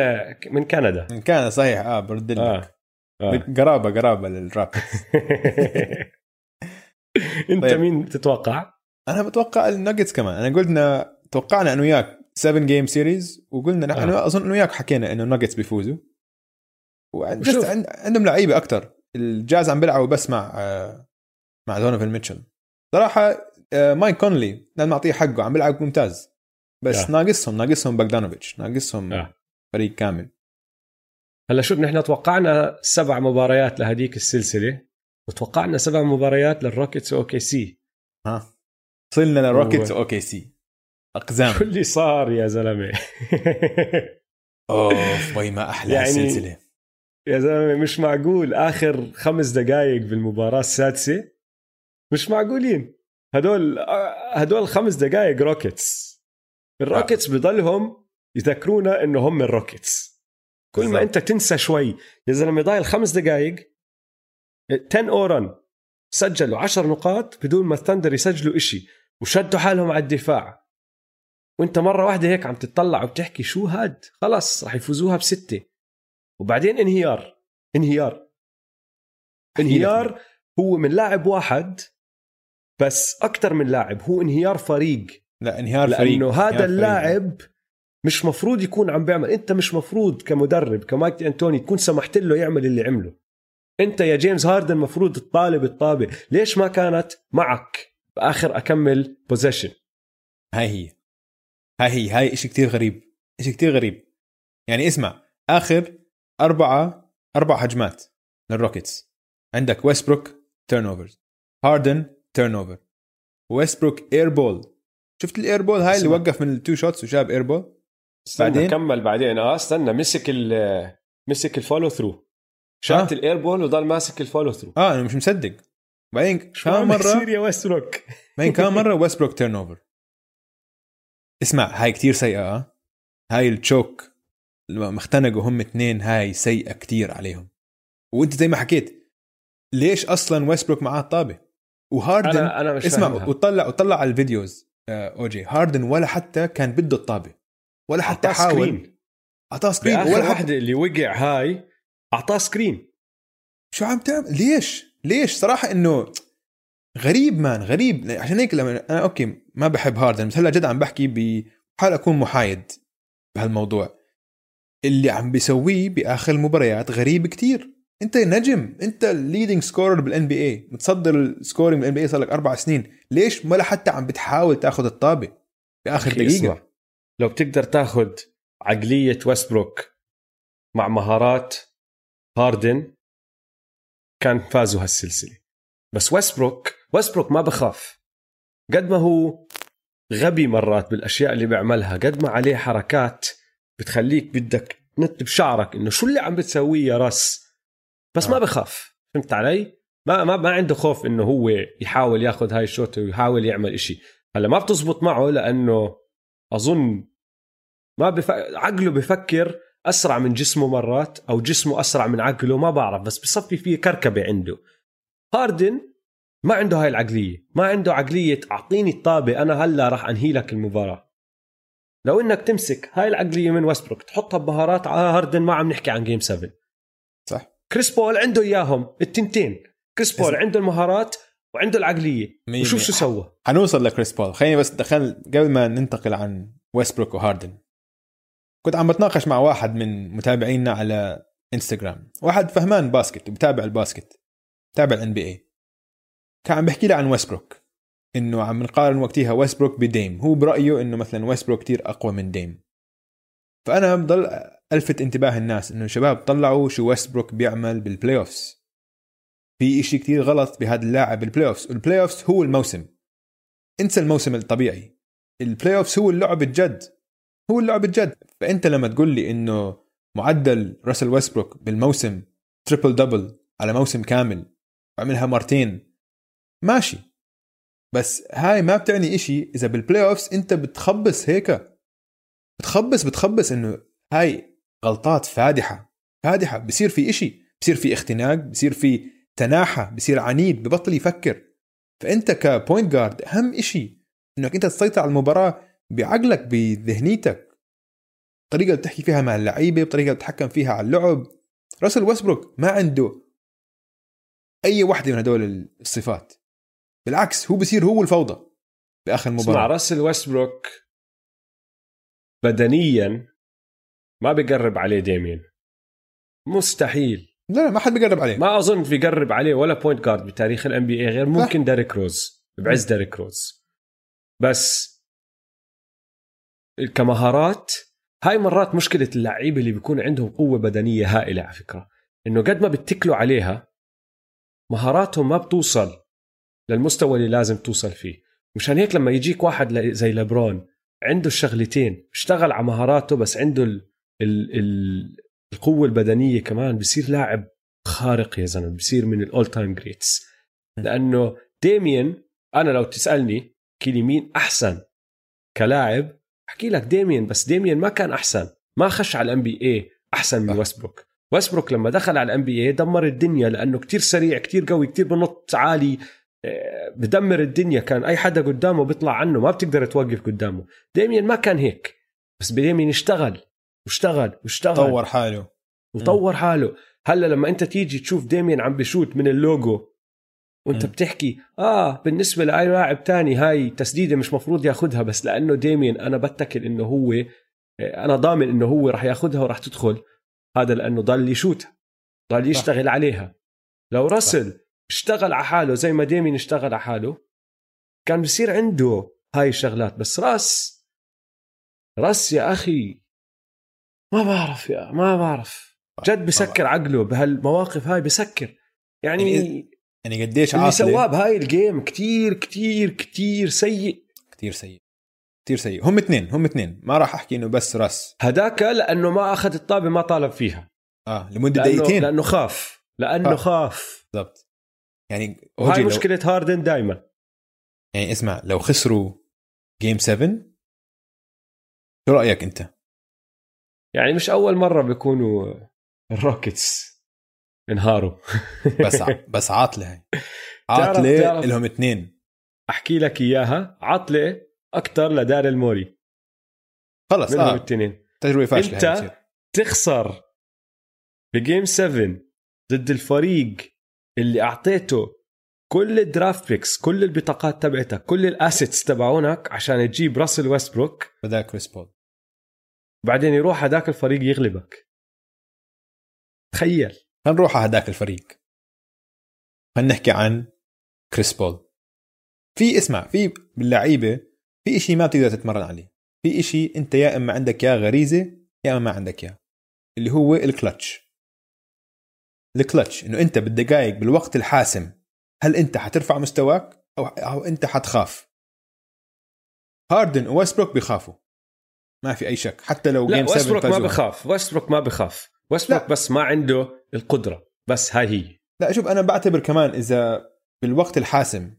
من كندا من كندا صحيح آه برد لك آه. آه. قرابة قرابة للراب انت طيب. مين تتوقع؟ أنا بتوقع الناجتس كمان أنا قلنا توقعنا أنا وياك 7 game series وقلنا نحن آه. أظن أنا وياك حكينا إنه الناجتس بيفوزوا عند- عندهم لعيبة أكثر الجاز عم بيلعبوا بس مع آه، مع Donovan Mitchell صراحة آه، Mike Conley لازم نعطيه حقه عم بيلعب ممتاز بس آه. ناقصهم ناقصهم Bogdanovic ناقصهم آه. فريق كامل. هلا شوف نحن توقعنا سبع مباريات لهديك السلسلة وتوقعنا سبع مباريات لل Rockets و OKC. ها. وصلنا للروكيتس أوكي سي. أقزام. شو اللي صار يا زلمة؟ أوف وي ما أحلى يعني... السلسله يا زلمة مش معقول آخر خمس دقائق بالمباراة السادسة؟ مش معقولين. هدول هدول خمس دقائق Rockets. ال Rockets بضلهم يذكرونا انه هم ال Rockets كل ما. أنت تنسى شوي يا زلمة ضايل خمس دقائق 10 or سجلوا 10 نقاط بدون ما ال Thunder يسجلوا إشي وشدوا حالهم على الدفاع. وأنت مرة واحدة هيك عم تطلع وبتحكي شو هاد؟ خلص راح يفوزوها بستة. وبعدين انهيار انهيار. انهيار هو من لاعب واحد بس أكثر من لاعب هو انهيار فريق. لا انهيار فريق لأنه هذا. اللاعب مش مفروض يكون عم بيعمل انت مش مفروض كمدرب ك Mike D'Antoni تكون سمحت له يعمل اللي عمله. انت يا James Harden مفروض تطالب الطابة. ليش ما كانت معك بآخر أكمل possession هاي هي. هاي هي. هاي شيء كتير غريب. شيء كتير غريب. يعني اسمع آخر أربعة أربع هجمات لل Rockets. عندك Westbrook turnovers Harden turnover Westbrook air ball شفت ال air ball هاي اللي. وقف من ال two shots وجاب air ball بعدين؟ كمل بعدين. آه استنى مسك ال مسك ال follow through shot آه. ال air ball وضل ماسك ال follow through آه أنا مش مصدق. بعدين كم مره يا Westbrook بعدين كم مرة Westbrook turnover اسمع هاي كتير سيئة آه. هاي ال choke لما اختنقوا هم اثنين هاي سيئة كتير عليهم. وأنت زي ما حكيت ليش أصلا Westbrook معاه الطابة؟ و Harden أنا أنا مش اسمع. وطلع وطلع على ال videos. OG. Harden ولا حتى كان بده الطابة. ولا حتى حاول. screen أعطاه screen ولا حتى اللي وقع هاي أعطاه screen شو عم تعمل؟ ليش؟ ليش؟ صراحة إنه غريب مان غريب. عشان هيك لما أنا okay ما بحب هاردن بس هلأ جد عم بحكي بحال أكون محايد بهالموضوع. اللي عم بيسويه بآخر المباريات غريب كتير. انت نجم انت ال leading scorer بال NBA متصدر ال scoring بال NBA صار لك أربع سنين ليش ولا حتى عم بتحاول تاخذ الطابة بآخر دقيقة؟ اسمع، لو بتقدر تاخذ عقلية ويستبروك مع مهارات هاردن كان فازوا هالسلسلة. بس ويستبروك ويستبروك ما بخاف. قد ما هو غبي مرات بالأشياء اللي بيعملها قد ما عليه حركات بتخليك بدك تنتف بشعرك إنه شو اللي عم بتسويه يا راس؟ بس ما آه. بخاف. فهمت علي؟ ما ما ما عنده خوف إنه هو يحاول ياخذ هاي ال shot ويحاول يعمل إشي. هلا ما بتزبط معه لأنه أظن ما بف... عقله بفكر أسرع من جسمه مرات أو جسمه أسرع من عقله ما بعرف بس بصفي فيه كركبة عنده. هاردن ما عنده هاي العقلية. ما عنده عقلية أعطيني الطابة أنا هلأ راح أنهي لك المباراة. لو إنك تمسك هاي العقلية من ويستبروك تحطها بمهارات على هاردن ما عم نحكي عن game 7 صح. كريس بول عنده إياهم التنتين. كريس بول. عنده المهارات وعنده العقلية. وشوف. شو سوى. حنوصل لكريس بول. خليني بس دخل قبل ما ننتقل عن ويستبروك وهاردن كنت عم بتناقش مع واحد من متابعينا على انستغرام واحد فهمان basket وبتابع ال basket بتابع ال NBA كان عم بحكي لي عن ويستبروك إنه عم نقارن وقتها ويستبروك بديم. هو برأيه إنه مثلا ويستبروك كتير أقوى من ديم. فأنا بضل ألفت انتباه الناس إنه شباب طلعوا شو ويستبروك بيعمل بال playoffs في إشي كتير غلط بهذا اللاعب بال playoffs وال playoffs هو الموسم. انسى الموسم الطبيعي. ال playoffs هو اللعب الجد. هو اللعب الجد. فأنت لما تقول لي إنه معدل راسل ويستبروك بالموسم triple double على موسم كامل وعملها مرتين ماشي. بس هاي ما بتعني إشي إذا بال playoffs أنت بتخبص هيك. بتخبص بتخبص إنه هاي غلطات فادحة فادحة بصير في إشي بصير في اختناق بصير في تناحة بصير عنيد ببطل يفكر. فأنت كبوينت جارد أهم إشي إنك أنت تسيطر على المباراة بعقلك بذهنيتك. الطريقة اللي بتحكي فيها مع اللعيبة بطريقه اللي بتتحكم فيها على اللعب. راسل ويسبروك ما عنده أي وحده من هدول الصفات. بالعكس هو بصير هو الفوضى بآخر المباراة. اسمع راسل ويسبروك بدنيا ما بيقرب عليه ديمين. مستحيل. لا لا ما حد بيقرب عليه. ما أظن بيقرب عليه ولا point guard بتاريخ ال NBA غير ممكن ديريك روز بعز ديريك روز بس كمهارات هاي مرات مشكلة اللعيبة اللي بيكون عندهم قوة بدنية هائلة على فكرة. إنه قد ما بتكلوا عليها مهاراتهم ما بتوصل للمستوى اللي لازم توصل فيه. مشان هيك لما يجيك واحد زي لبرون عنده الشغلتين اشتغل على مهاراته بس عنده ال ال ال القوة البدنية كمان بصير لاعب خارق يا زلمة بصير من ال all time greats لأنه ديميان أنا لو تسألني تحكي لي مين أحسن كلاعب أحكي لك ديميان بس ديميان ما كان أحسن لما خش على ال NBA أحسن من ويستبروك ويستبروك لما دخل على ال NBA دمر الدنيا لأنه كتير سريع كتير قوي كتير بنط عالي آه، بدمر الدنيا. كان أي حدا قدامه بيطلع عنه ما بتقدر توقف قدامه. ديميان ما كان هيك بس ديميان اشتغل. واشتغل واشتغل. طور حاله. وطور حاله. هلأ لما أنت تيجي تشوف ديميان عم بشوت من اللوجو وأنت م. بتحكي آه بالنسبة لأي لاعب تاني هاي تسديدة مش مفروض ياخذها بس لأنه ديميان أنا بتكل إنه هو أنا ضامن إنه هو راح ياخذها وراح تدخل. هذا لأنه ضل يشوت ضل يشتغل صح. عليها. لو راسل. اشتغل على حاله زي ما ديميان اشتغل على حاله كان بصير عنده هاي الشغلات. بس راس راس يا أخي ما بعرف يا ما بعرف. جد بسكر عقله بهالمواقف هاي بسكر. يعني يعني, يعني قديش اللي سواه بهاي الجيم كتير كتير كتير سيء. كتير سيء. كتير سيء. هم اثنين هم اثنين. ما راح أحكي إنه بس راس هداك لأنه ما أخذ الطابة ما طالب فيها. آه لمدة دقيقتين. لأنه خاف. لأنه آه. خاف. بالضبط. يعني وهي مشكله لو... هاردن دائما يعني اسمع لو خسروا game 7 شو رأيك أنت؟ يعني مش أول مرة بيكونوا الروكيتس انهاروا. بس بس عاطلة هي عاطلة لهم اثنين أحكي لك إياها. عاطلة أكثر لداريل موري. خلص منهم آه. الاثنين تجربة فاشلة أنت تخسر ب game 7 ضد الفريق اللي أعطيته كل ال draft picks كل البطاقات تبعتك كل ال assets تبعونك عشان تجيب راسل ويستبروك بدل كريس بول بعدين يروح هذاك الفريق يغلبك. تخيل. نروح على هذاك الفريق. خلينا نحكي عن كريس بول. في اسمع في باللعيبه في إشي ما بتقدر تتمرن عليه. في إشي أنت يا إما عندك يا غريزة يا إما ما عندك اياه اللي هو ال clutch. ال clutch إنه أنت بالدقائق بالوقت الحاسم هل أنت حترفع مستواك أو أو أنت حتخاف؟ هاردن وويستبروك بيخافوا. ما في أي شك. حتى لو game 7 ويستبروك ما بخاف. ويستبروك ما بخاف. ويستبروك بس ما عنده القدرة. بس هاي هي. لا شوف أنا بعتبر كمان إذا بالوقت الحاسم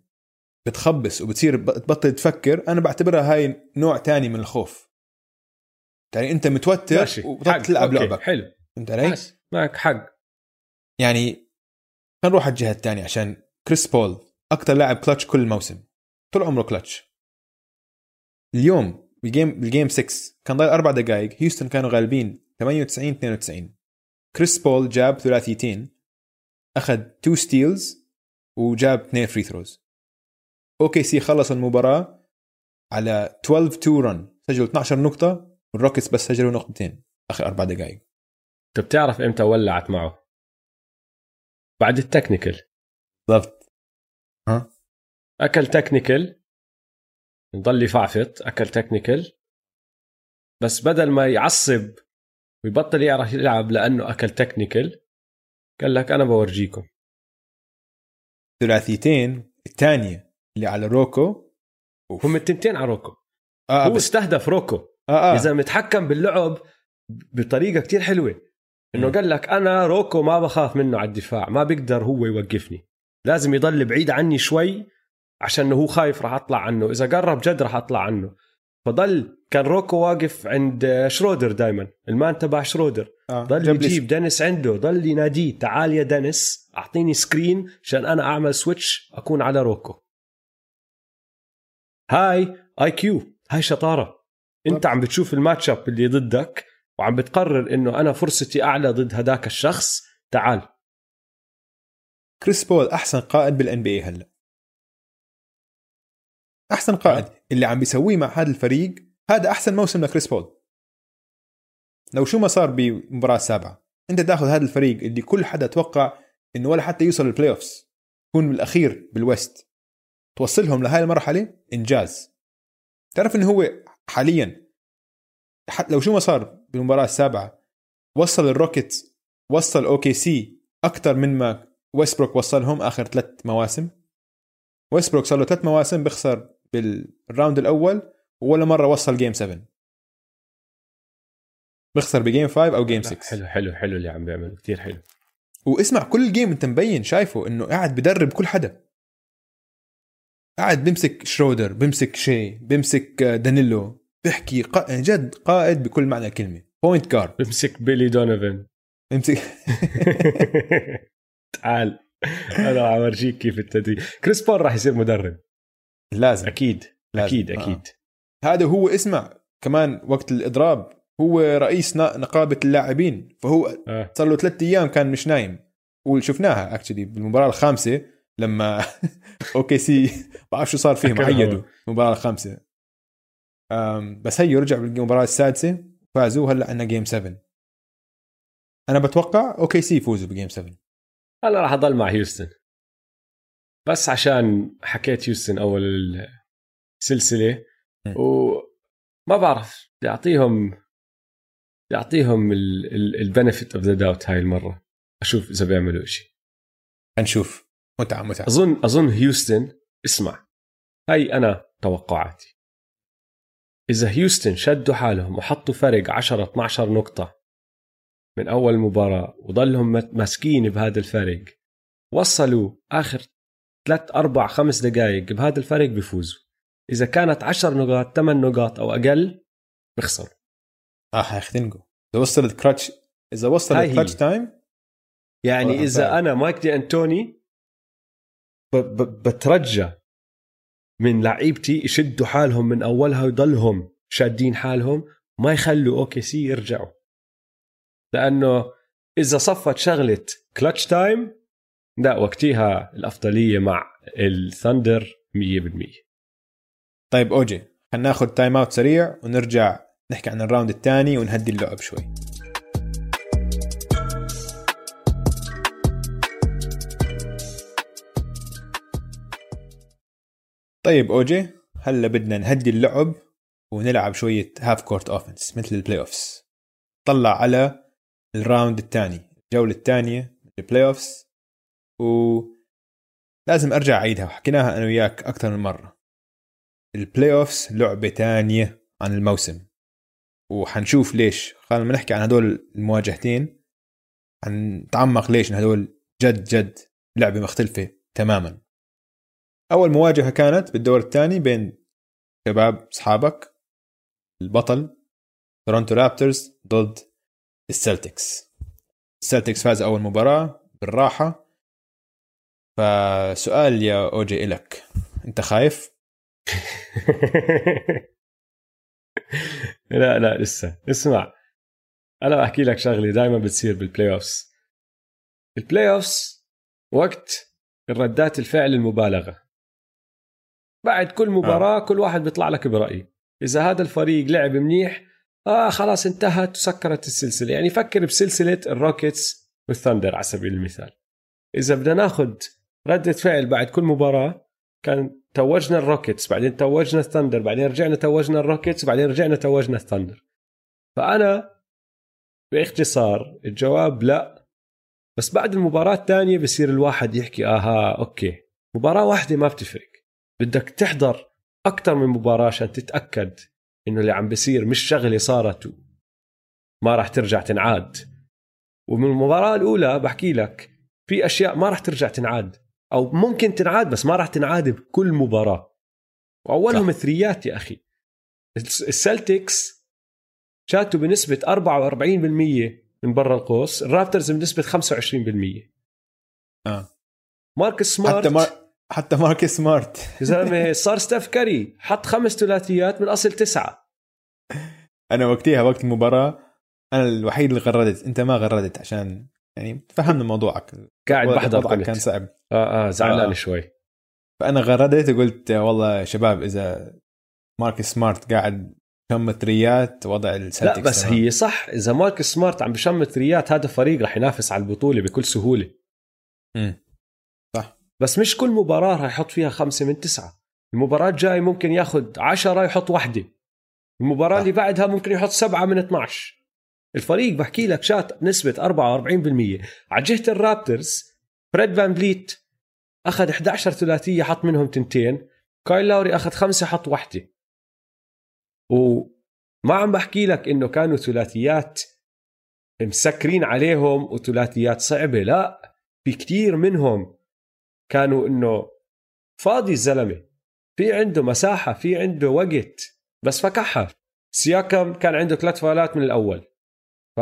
بتخبص وبتصير تبطل تفكر أنا بعتبرها هاي نوع تاني من الخوف. يعني أنت متوتر وبتطلع تلعب لعبك حلو. فهمت علي؟ معك حق. يعني خلينا نروح على الجهة الثانية عشان كريس بول أكثر لاعب كلتش كل الموسم طول عمره كلتش. اليوم بال game بال game 6 كان ضايل أربع دقائق هيوستن كانوا غالبين 98 92 كريس بول جاب ثلاثيتين. أخذ two steals وجاب اثنين free throws OKC خلص المباراة على 12 2 رن سجلوا 12 نقطة. وال Rockets بس سجلوا نقطتين. آخر أربع دقائق انت بتعرف إمتى ولعت معه؟ بعد ال technical. بالضبط ها أكل technical. يضل يفعفط أكل technical بس بدل ما يعصب ويبطل يعرف يلعب لأنه أكل technical قال لك أنا بورجيكم. ثلاثيتين الثانية اللي على روكو. أوف. هم التنتين على روكو. آه هو بس... استهدف روكو. آه آه. إذا متحكم باللعب بطريقة كتير حلوة. إنه قال لك أنا روكو ما بخاف منه على الدفاع ما بيقدر هو يوقفني. لازم يضل بعيد عني شوي عشان هو خايف راح أطلع عنه. إذا قرب جد راح أطلع عنه. فضل كان روكو واقف عند شرودر دائما ال man تبع شرودر. آه. ضل يجيب دينيس عنده. ضل يناديه تعال يا دينيس أعطيني screen عشان أنا أعمل switch أكون على روكو. هاي IQ. هاي شطارة. أنت عم بتشوف ال match up اللي ضدك وعم بتقرر إنه أنا فرصتي أعلى ضد هداك الشخص. تعال. كريس بول أحسن قائد بال NBA هلأ. أحسن قائد اللي عم بيسويه مع هذا الفريق هذا أحسن موسم لكريس بول. لو شو ما صار بمباراة السابعة أنت تاخذ هذا الفريق اللي كل حدا توقع إنه ولا حتى يوصل ال playoffs يكون بالأخير بال West. توصلهم لهاي المرحلة إنجاز. تعرف إنه هو حاليا حتى لو شو ما صار بالمباراة السابعة وصل ال Rocket وصل OKC أكثر من ما ويستبروك وصلهم آخر ثلاث مواسم. ويستبروك صار له ثلاث مواسم بيخسر بال round الأول ولا مرة وصل game 7 بيخسر ب game 5 أو game 6 حلو حلو حلو اللي عم بيعمله كثير حلو. واسمع كل game انت مبين شايفه إنه قاعد بدرب كل حدا. قاعد بيمسك شرودر بيمسك شاي بيمسك دانيلو بيحكي قا... يعني جد قائد بكل معنى الكلمة. point guard بمسك بيلي دونيفن بيمسك تعال أنا عم أرجيك كيف التدريب. كريس بول راح يصير مدرب. لازم. أكيد. لازم. أكيد آه. أكيد. هذا هو اسمع كمان وقت الإضراب. هو رئيس نقابة اللاعبين. فهو آه. صار له ثلاث أيام كان مش نايم. وشفناها actually بالمباراة الخامسة لما OKC بعرف شو صار فيهم. عيدوا المباراه الخامسة. بس هيو رجع بالمباراة السادسة فازوا. هلا عندنا game 7 أنا بتوقع OKC يفوزوا ب game 7 أنا راح أضل مع هيوستن بس عشان حكيت هيوستن أول السلسله م. وما بعرف بدي اعطيهم بدي اعطيهم ال benefit of the doubt هاي المرة. أشوف إذا بيعملوا شيء هنشوف متعة متعة. أظن أظن هيوستن اسمع. هاي أنا توقعاتي. إذا هيوستن شدوا حالهم وحطوا فرق 10 12 نقطة من أول مباراة وضلهم ماسكين بهذا الفرق وصلوا آخر 3 4 5 دقائق بهذا الفرق بيفوزوا إذا كانت 10 نقاط 8 نقاط أو أقل بيخسروا آه حيختنقوا إذا وصلت كراتش إذا وصلت هاي هي. clutch time يعني إذا فعلا. أنا مايك دي أنتوني ب- ب- بترجى من لعيبتي يشدوا حالهم من أولها ويضلهم شادين حالهم ما يخلوا OKC يرجعوا لأنه إذا صفت شغلة clutch time لا وقتها الأفضلية مع ال Thunder 100% طيب أوجي خلينا ناخذ time out سريع ونرجع نحكي عن ال round الثاني ونهدي اللعب شوي. طيب أوجي هلا بدنا نهدي اللعب ونلعب شوية half court offense مثل ال playoffs طلع على ال round الثاني الجولة الثانية ال playoffs ولازم أرجع أعيدها وحكيناها أنا وياك أكثر من مرة. ال playoffs لعبة تانية عن الموسم. وحنشوف ليش. خلينا نحكي عن هدول المواجهتين. حنتعمق ليش إن هدول جد جد لعبة مختلفة تماما. أول مواجهة كانت بالدور الثاني بين شباب أصحابك البطل تورونتو Raptors ضد ال Celtics ال Celtics فاز أول مباراة بالراحة. فسؤال يا اوجي إلك. أنت خايف؟ لا لا لسه. اسمع أنا أحكي لك شغلة دائما بتصير بال playoffs ال playoffs وقت الردات الفعل المبالغة. بعد كل مباراة آه. كل واحد بيطلع لك برايه إذا هذا الفريق لعب منيح آه خلاص انتهت وسكرت السلسلة. يعني فكر بسلسلة ال Rockets وال Thunder على سبيل المثال. إذا بدنا ناخذ ردة فعل بعد كل مباراة كان توجنا ال Rockets بعدين توجنا ال Thunder بعدين رجعنا توجنا ال Rockets بعدين رجعنا توجنا ال Thunder فأنا باختصار الجواب لا بس بعد المباراة الثانية بصير الواحد يحكي آها أوكي مباراة واحدة ما بتفرق. بدك تحضر أكثر من مباراة عشان تتأكد إنه اللي عم بصير مش شغلة صارت ما راح ترجع تنعاد. ومن المباراة الأولى بحكي لك في أشياء ما راح ترجع تنعاد. أو ممكن تنعاد بس ما راح تنعاد بكل مباراة. وأولهم ثريات يا أخي. السلتكس shoot وا بنسبة 44% من برا القوس الرابترز بنسبة 25% آه. ماركس سمارت. حتى مار... حتى مارك سمارت. يا زلمة صار ستيف كاري حط خمس ثلاثيات من أصل تسعة. أنا وقتها وقت المباراة أنا الوحيد اللي غردت. أنت ما غردت عشان يعني فهمنا موضوعك. قاعد بحضر قلت. كان صعب. آه آه زعلان آه. شوي فأنا غردت وقلت والله يا شباب إذا مارك سمارت قاعد كم متريات وضع السلتكس لا بس تمام. هي صح إذا مارك سمارت عم بشمت ريات هذا فريق رح ينافس على البطولة بكل سهولة مم. بس مش كل مباراة رح يحط فيها خمسة من تسعة المباراة الجاي ممكن ياخذ عشرة يحط واحدة المباراة صح. اللي بعدها ممكن يحط سبعة من 12 الفريق بحكي لك شات نسبة 44% على جهة الرابترز فريد فان فليت أخذ 11 ثلاثية حط منهم تنتين. كايل لاوري أخذ خمسة حط واحدة وما عم بحكي لك إنه كانوا ثلاثيات مسكرين عليهم وثلاثيات صعبة لا. في كتير منهم كانوا إنه فاضي الزلمة في عنده مساحة في عنده وقت بس فكحها. سياكم كان عنده ثلاث fouls من الأول. ف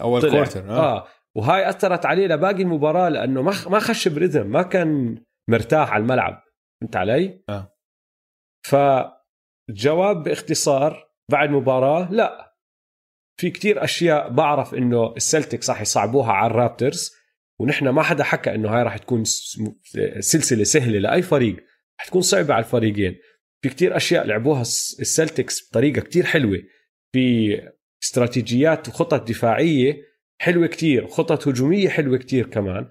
أول طلع. quarter آه. آه. وهاي أثرت عليه لباقي المباراة لأنه ما ما خش ب rhythm ما كان مرتاح على الملعب. فهمت علي؟ آه. فالجواب باختصار بعد مباراة لا. في كتير أشياء بعرف إنه السلتكس راح يصعبوها على الرابترز ونحن ما حدا حكى إنه هاي راح تكون سلسلة سهلة لأي فريق. راح تكون صعبة على الفريقين. في كتير أشياء لعبوها الس- السلتكس بطريقة كتير حلوة. في استراتيجيات وخطط دفاعيه حلوة كتير خطط هجومية حلوة كتير كمان.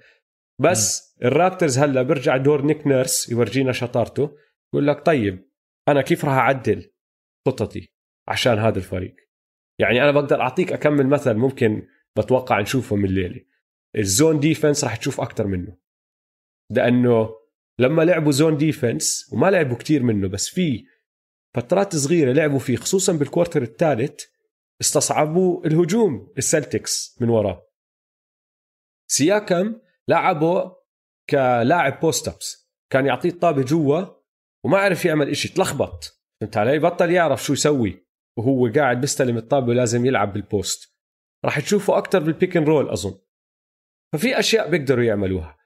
بس م. الرابترز هلا بيرجع دور نيك نيرس يورجينا شطارته يقول لك طيب أنا كيف راح أعدل خططي عشان هذا الفريق؟ يعني أنا بقدر أعطيك أكمل مثل ممكن بتوقع نشوفه من الليلة ال zone defense راح تشوف أكثر منه. لأنه لما لعبوا zone defense وما لعبوا كتير منه بس في فترات صغيرة لعبوا فيه خصوصا بال quarter الثالث استصعبوا الهجوم السلتكس من وراه سياكم لعبه كلاعب post-ups كان يعطيه الطابة جوا وما عرف يعمل إشي تلخبط. فهمت علي؟ بطل يعرف شو يسوي. وهو قاعد بيستلم الطابة ولازم يلعب بال post راح تشوفه أكثر بال pick and roll أظن. ففي أشياء بيقدروا يعملوها.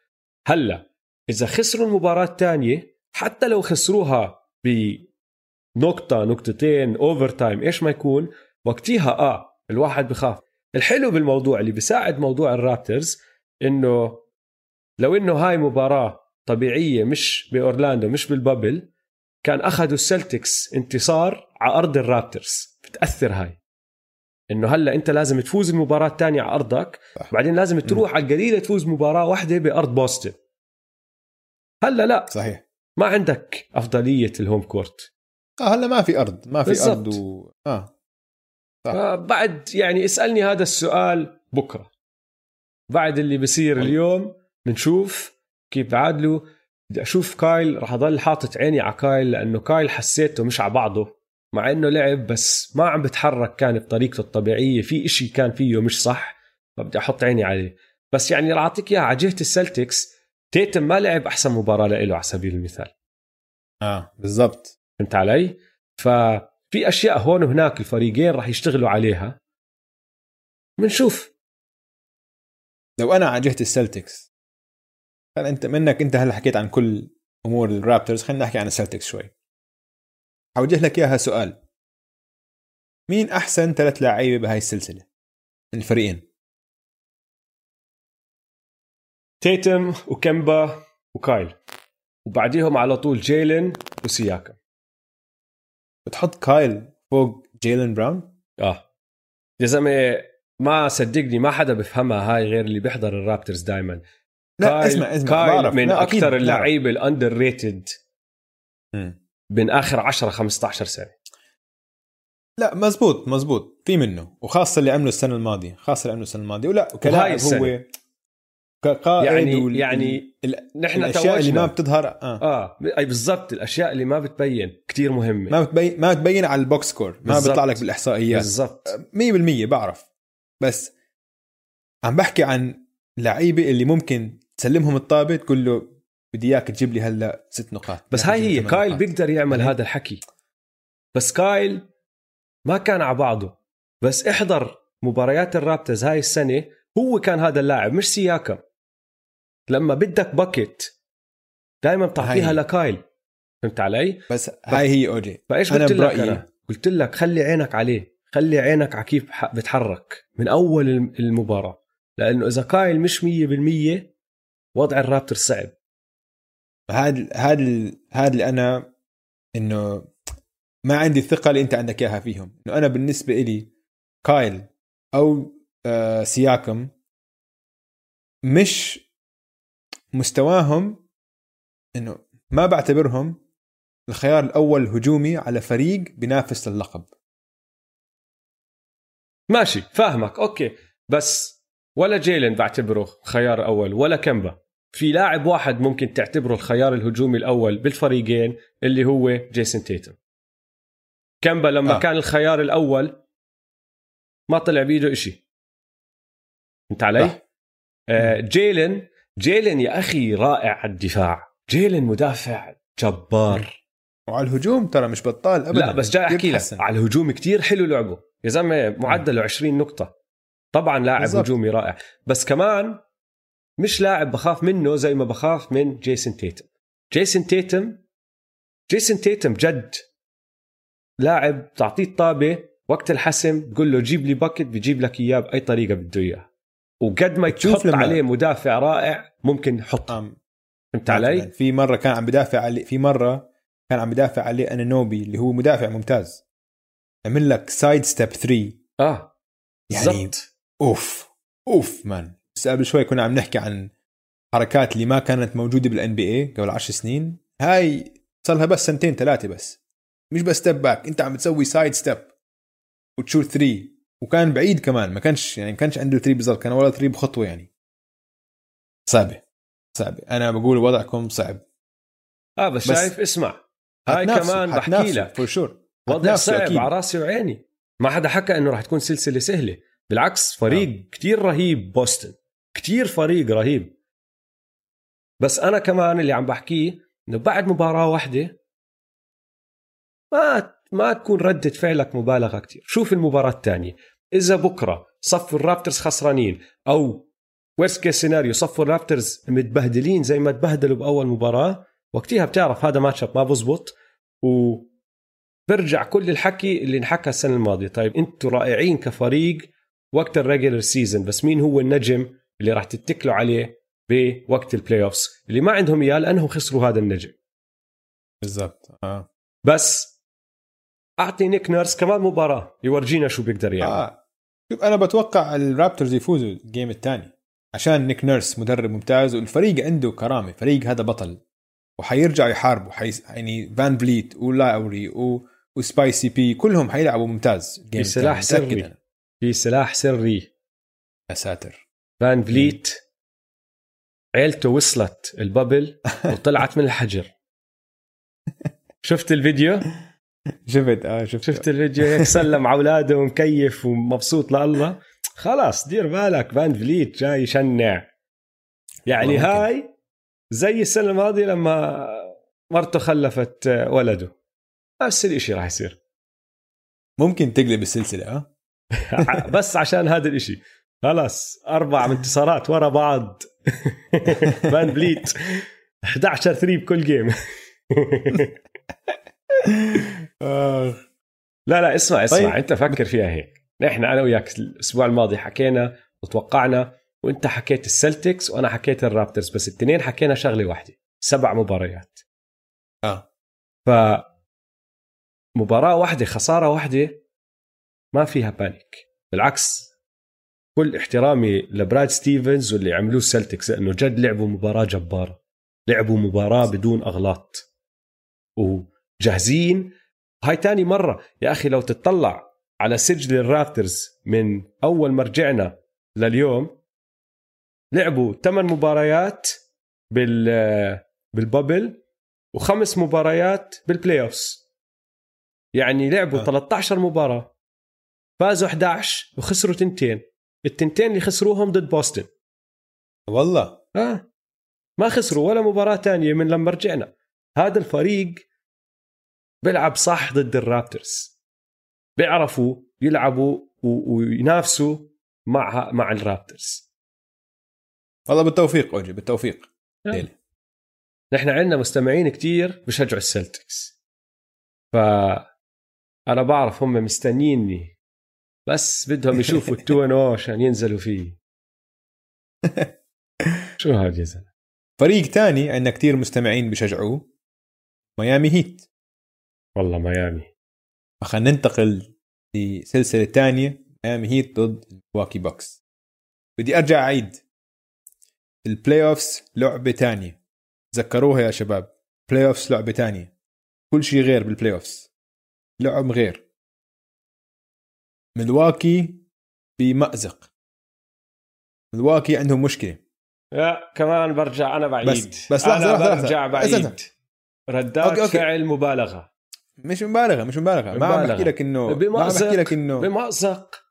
هلا إذا خسروا المباراة الثانية حتى لو خسروها بنقطة نقطتين overtime إيش ما يكون وقتها آه الواحد بخاف. الحلو بالموضوع اللي بيساعد موضوع الرابترز إنه لو إنه هاي مباراة طبيعية مش بأورلاندو مش بال bubble كان أخذوا السلتكس انتصار على أرض الرابترز. بتأثر هاي. إنه هلأ أنت لازم تفوز المباراة الثانية على أرضك صح. بعدين لازم تروح على القليلة تفوز مباراة واحدة بأرض بوسطن. هلأ لا. صحيح. ما عندك أفضلية ال home court. آه هلأ ما في أرض ما في بالزبط. ارض و... آه. بعد يعني اسألني هذا السؤال بكرة. بعد اللي بصير. اليوم بنشوف كيف بعادلوا بدي أشوف كايل راح أضل حاطط عيني على كايل لأنه كايل حسيته مش على بعضه. مع إنه لعب بس ما عم بتحرك كان بطريقته الطبيعية في إشي كان فيه مش صح فبدي أحط عيني عليه. بس يعني راح أعطيك إياها على جهة السلتكس. تيتم ما لعب أحسن مباراة له على سبيل المثال. آه بالضبط. فهمت علي؟ ففي أشياء هون وهناك الفريقين راح يشتغلوا عليها. بنشوف لو أنا على جهه السلتكس كان انت منك أنت هلا حكيت عن كل أمور الرابترز خلينا نحكي عن السلتكس شوي. حأوجه لك إياها سؤال. مين أحسن ثلاث لاعيبه بهاي السلسلة؟ من الفريقين. تيتم وكمبا وكايل. وبعديهم على طول جيلن وسياكام. بتحط كايل فوق جيلن براون آه يا زلمة ما صدقني ما حدا بفهمها هاي غير اللي بيحضر الرابترز دائما لا اسمع اسمع كايل بعرف. من أكثر. اللعيبة ال underrated. من آخر 10 15 سنة لا مزبوط مزبوط في منه وخاصة اللي عمله السنة الماضية خاصة اللي عمله السنة الماضية ولا وكلاعب. هو كقائد يعني وال- يعني ال- نحن الأشياء اللي ما توجنا. بتظهر آه. آه أي بالضبط الأشياء اللي ما بتبين كتير مهمة. ما بتبين ما بتبين على ال box score ما. بيطلع لك بالإحصائيات. بالضبط. 100% بعرف. بس عم بحكي عن لعيبة اللي ممكن تسلمهم الطابة تقول له بدي إياك تجيب لي هلأ ست نقاط. بس هاي هي كايل نقاط. بيقدر يعمل هذا الحكي. بس كايل ما كان على بعضه. بس احضر مباريات الرابترز هاي السنة هو كان هذا اللاعب مش سياكم لما بدك bucket دائما بتعطيها. لكايل. فهمت علي؟ بس هاي هي أوجي. فإيش قلت لك أنا؟ قلت لك خلي عينك عليه خلي عينك على كيف بتحرك من أول الم- المباراة. لأنه إذا كايل مش 100% وضع الرابتر صعب. هذا هذا هذا اللي أنا إنه ما عندي الثقه اللي أنت عندك إياها فيهم. إنه أنا بالنسبة إلي كايل أو سياكم مش مستواهم إنه ما بعتبرهم الخيار الأول هجومي على فريق بينافس للقب ماشي فاهمك أوكي بس ولا جيلن بعتبره خيار أول ولا كمبا في لاعب واحد ممكن تعتبره الخيار الهجومي الأول بالفريقين اللي هو جيسون تيتم كمبا لما آه. آه. كان الخيار الأول ما طلع بإيده إشي انت علي؟ آه جيلن جيلن يا أخي رائع على الدفاع. جيلن مدافع جبار. وعلى الهجوم ترى مش بطال ابدا. لا بس جاي أحكي لك. على الهجوم كتير حلو لعبه. يا زلمة معدله 20 نقطة. طبعا لاعب بالضبط. هجومي رائع. بس كمان مش لاعب بخاف منه زي ما بخاف من جيسون تيتم. جيسون تيتم جيسون تيتم جد. لاعب تعطيه الطابة وقت الحسم تقول له جيب لي bucket بيجيب لك إياه بأي طريقة بده اياها وقد ما تحط عليه مدافع رائع ممكن آم، فهمت علي؟ في مرة كان عم بدافع عليه في مرة كان عم بدافع عليه أنانوبي اللي هو مدافع ممتاز. عمل لك side step 3 آه يعني بالضبط. أوف أوف man بس قبل شوي كنا عم نحكي عن حركات اللي ما كانت موجودة بال NBA قبل 10 سنين. هاي صار لها بس سنتين ثلاثة بس. مش بس step back أنت عم تسوي side step وتشوت 3 وكان بعيد كمان ما كانش يعني ما كانش عنده 3 بالضبط كان ولا 3 بخطوة يعني. صعبة صعبة. أنا بقول وضعكم صعب. آه بس, بس شايف اسمع. هاي كمان بحكي لك. فور شور وضع صعب على راسي وعيني ما حدا حكى إنه راح تكون سلسلة سهلة. بالعكس فريق آه. كتير رهيب بوسطن. كتير فريق رهيب. بس أنا كمان اللي عم بحكيه إنه بعد مباراة واحدة ما ما تكون ردة فعلك مبالغة كتير. شوف المباراة الثانية إذا بكرة صفوا الرابترز خسرانين أو worst case scenario صفوا ال Raptors متبهدلين زي ما تبهدلوا بأول مباراة وقتها بتعرف هذا ماتش ما بزبط. و برجع كل الحكي اللي انحكى السنة الماضية. طيب أنتم رائعين كفريق وقت ال regular season بس مين هو النجم اللي راح تتكلوا عليه بوقت ال playoffs اللي ما عندهم إياه لأنهم خسروا هذا النجم. بالضبط آه. بس أعطي نيك نيرس كمان مباراة يورجينا شو بيقدر يعمل. آه. شوف أنا بتوقع ال Raptors يفوزوا ال game الثاني عشان نيك نيرس مدرب ممتاز والفريق عنده كرامة فريق هذا بطل وحيرجع يحاربوا حي... يعني فان فليت ولاوري و... و Spicy P كلهم حيلعبوا ممتاز في سلاح سري. في سلاح سري. يا ساتر. فان فليت عيلته وصلت ال bubble وطلعت من الحجر. شفت الفيديو؟ شفت؟ آه شفت. شفت الفيديو هيك سلم على أولاده ومكيف ومبسوط لله. خلاص دير بالك فان فليت جاي يشنع. يعني. هاي زي السنة الماضيه لما مرته خلفت ولده. نفس الإشي راح يصير. ممكن تقلب السلسلة آه بس عشان هذا الإشي. خلاص أربع انتصارات ورا بعض. فان فليت. 11 3 بكل game. لا لا اسمع اسمع. طيب. انت فكر فيها هيك. نحن أنا وياك الأسبوع الماضي حكينا وتوقعنا وأنت حكيت ال Celtics وأنا حكيت ال Raptors بس الاثنين حكينا شغلة واحدة سبع مباريات. آه. ف مباراة واحدة خسارة واحدة ما فيها panic بالعكس كل احترامي لبراد ستيفنز واللي عملوه ال Celtics لأنه جد لعبوا مباراة جبارة. لعبوا مباراة بدون أغلاط. وجاهزين هاي تاني مرة. يا أخي لو تطلع على سجل ال Raptors من أول ما رجعنا لليوم لعبوا ثمان مباريات بال بال bubble وخمس مباريات بال playoffs يعني لعبوا آه. 13 مباراة. فازوا 11 وخسروا تنتين. التنتين اللي خسروهم ضد بوسطن. والله. آه. ما خسروا ولا مباراة تانية من لما رجعنا. هذا الفريق بيلعب صح ضد الرابترز. بيعرفوا يلعبوا وينافسوا مع مع الرابترز. والله بالتوفيق أوجي بالتوفيق. ليلة. نحن عندنا مستمعين كتير بشجعوا السلتكس. ف أنا بعرف هم مستنيني بس بدهم يشوفوا التو ان عشان ينزلوا فيه. شو زلمة؟ فريق تاني عندنا كتير مستمعين بشجعوه ميامي Heat. والله ميامي. خلينا ننتقل لسلسلة تانية. ميامي Heat ضد ملواكي Bucks. بدي أرجع أعيد. ال playoffs لعبة تانية. تذكروها يا شباب. بلاي اوفس لعبة تانية. كل شيء غير بال playoffs لعب غير. ملواكي بمأزق. ملواكي عندهم مشكلة. لا كمان برجع أنا بعيد. بس بس لحظة أنا لحظة برجع لحظة. بعيد ردات okay، okay. فعل مبالغة. مش مبالغة مش مبالغة. ما عم. بحكي لك انه ما عم بحكي لك انه بمأزق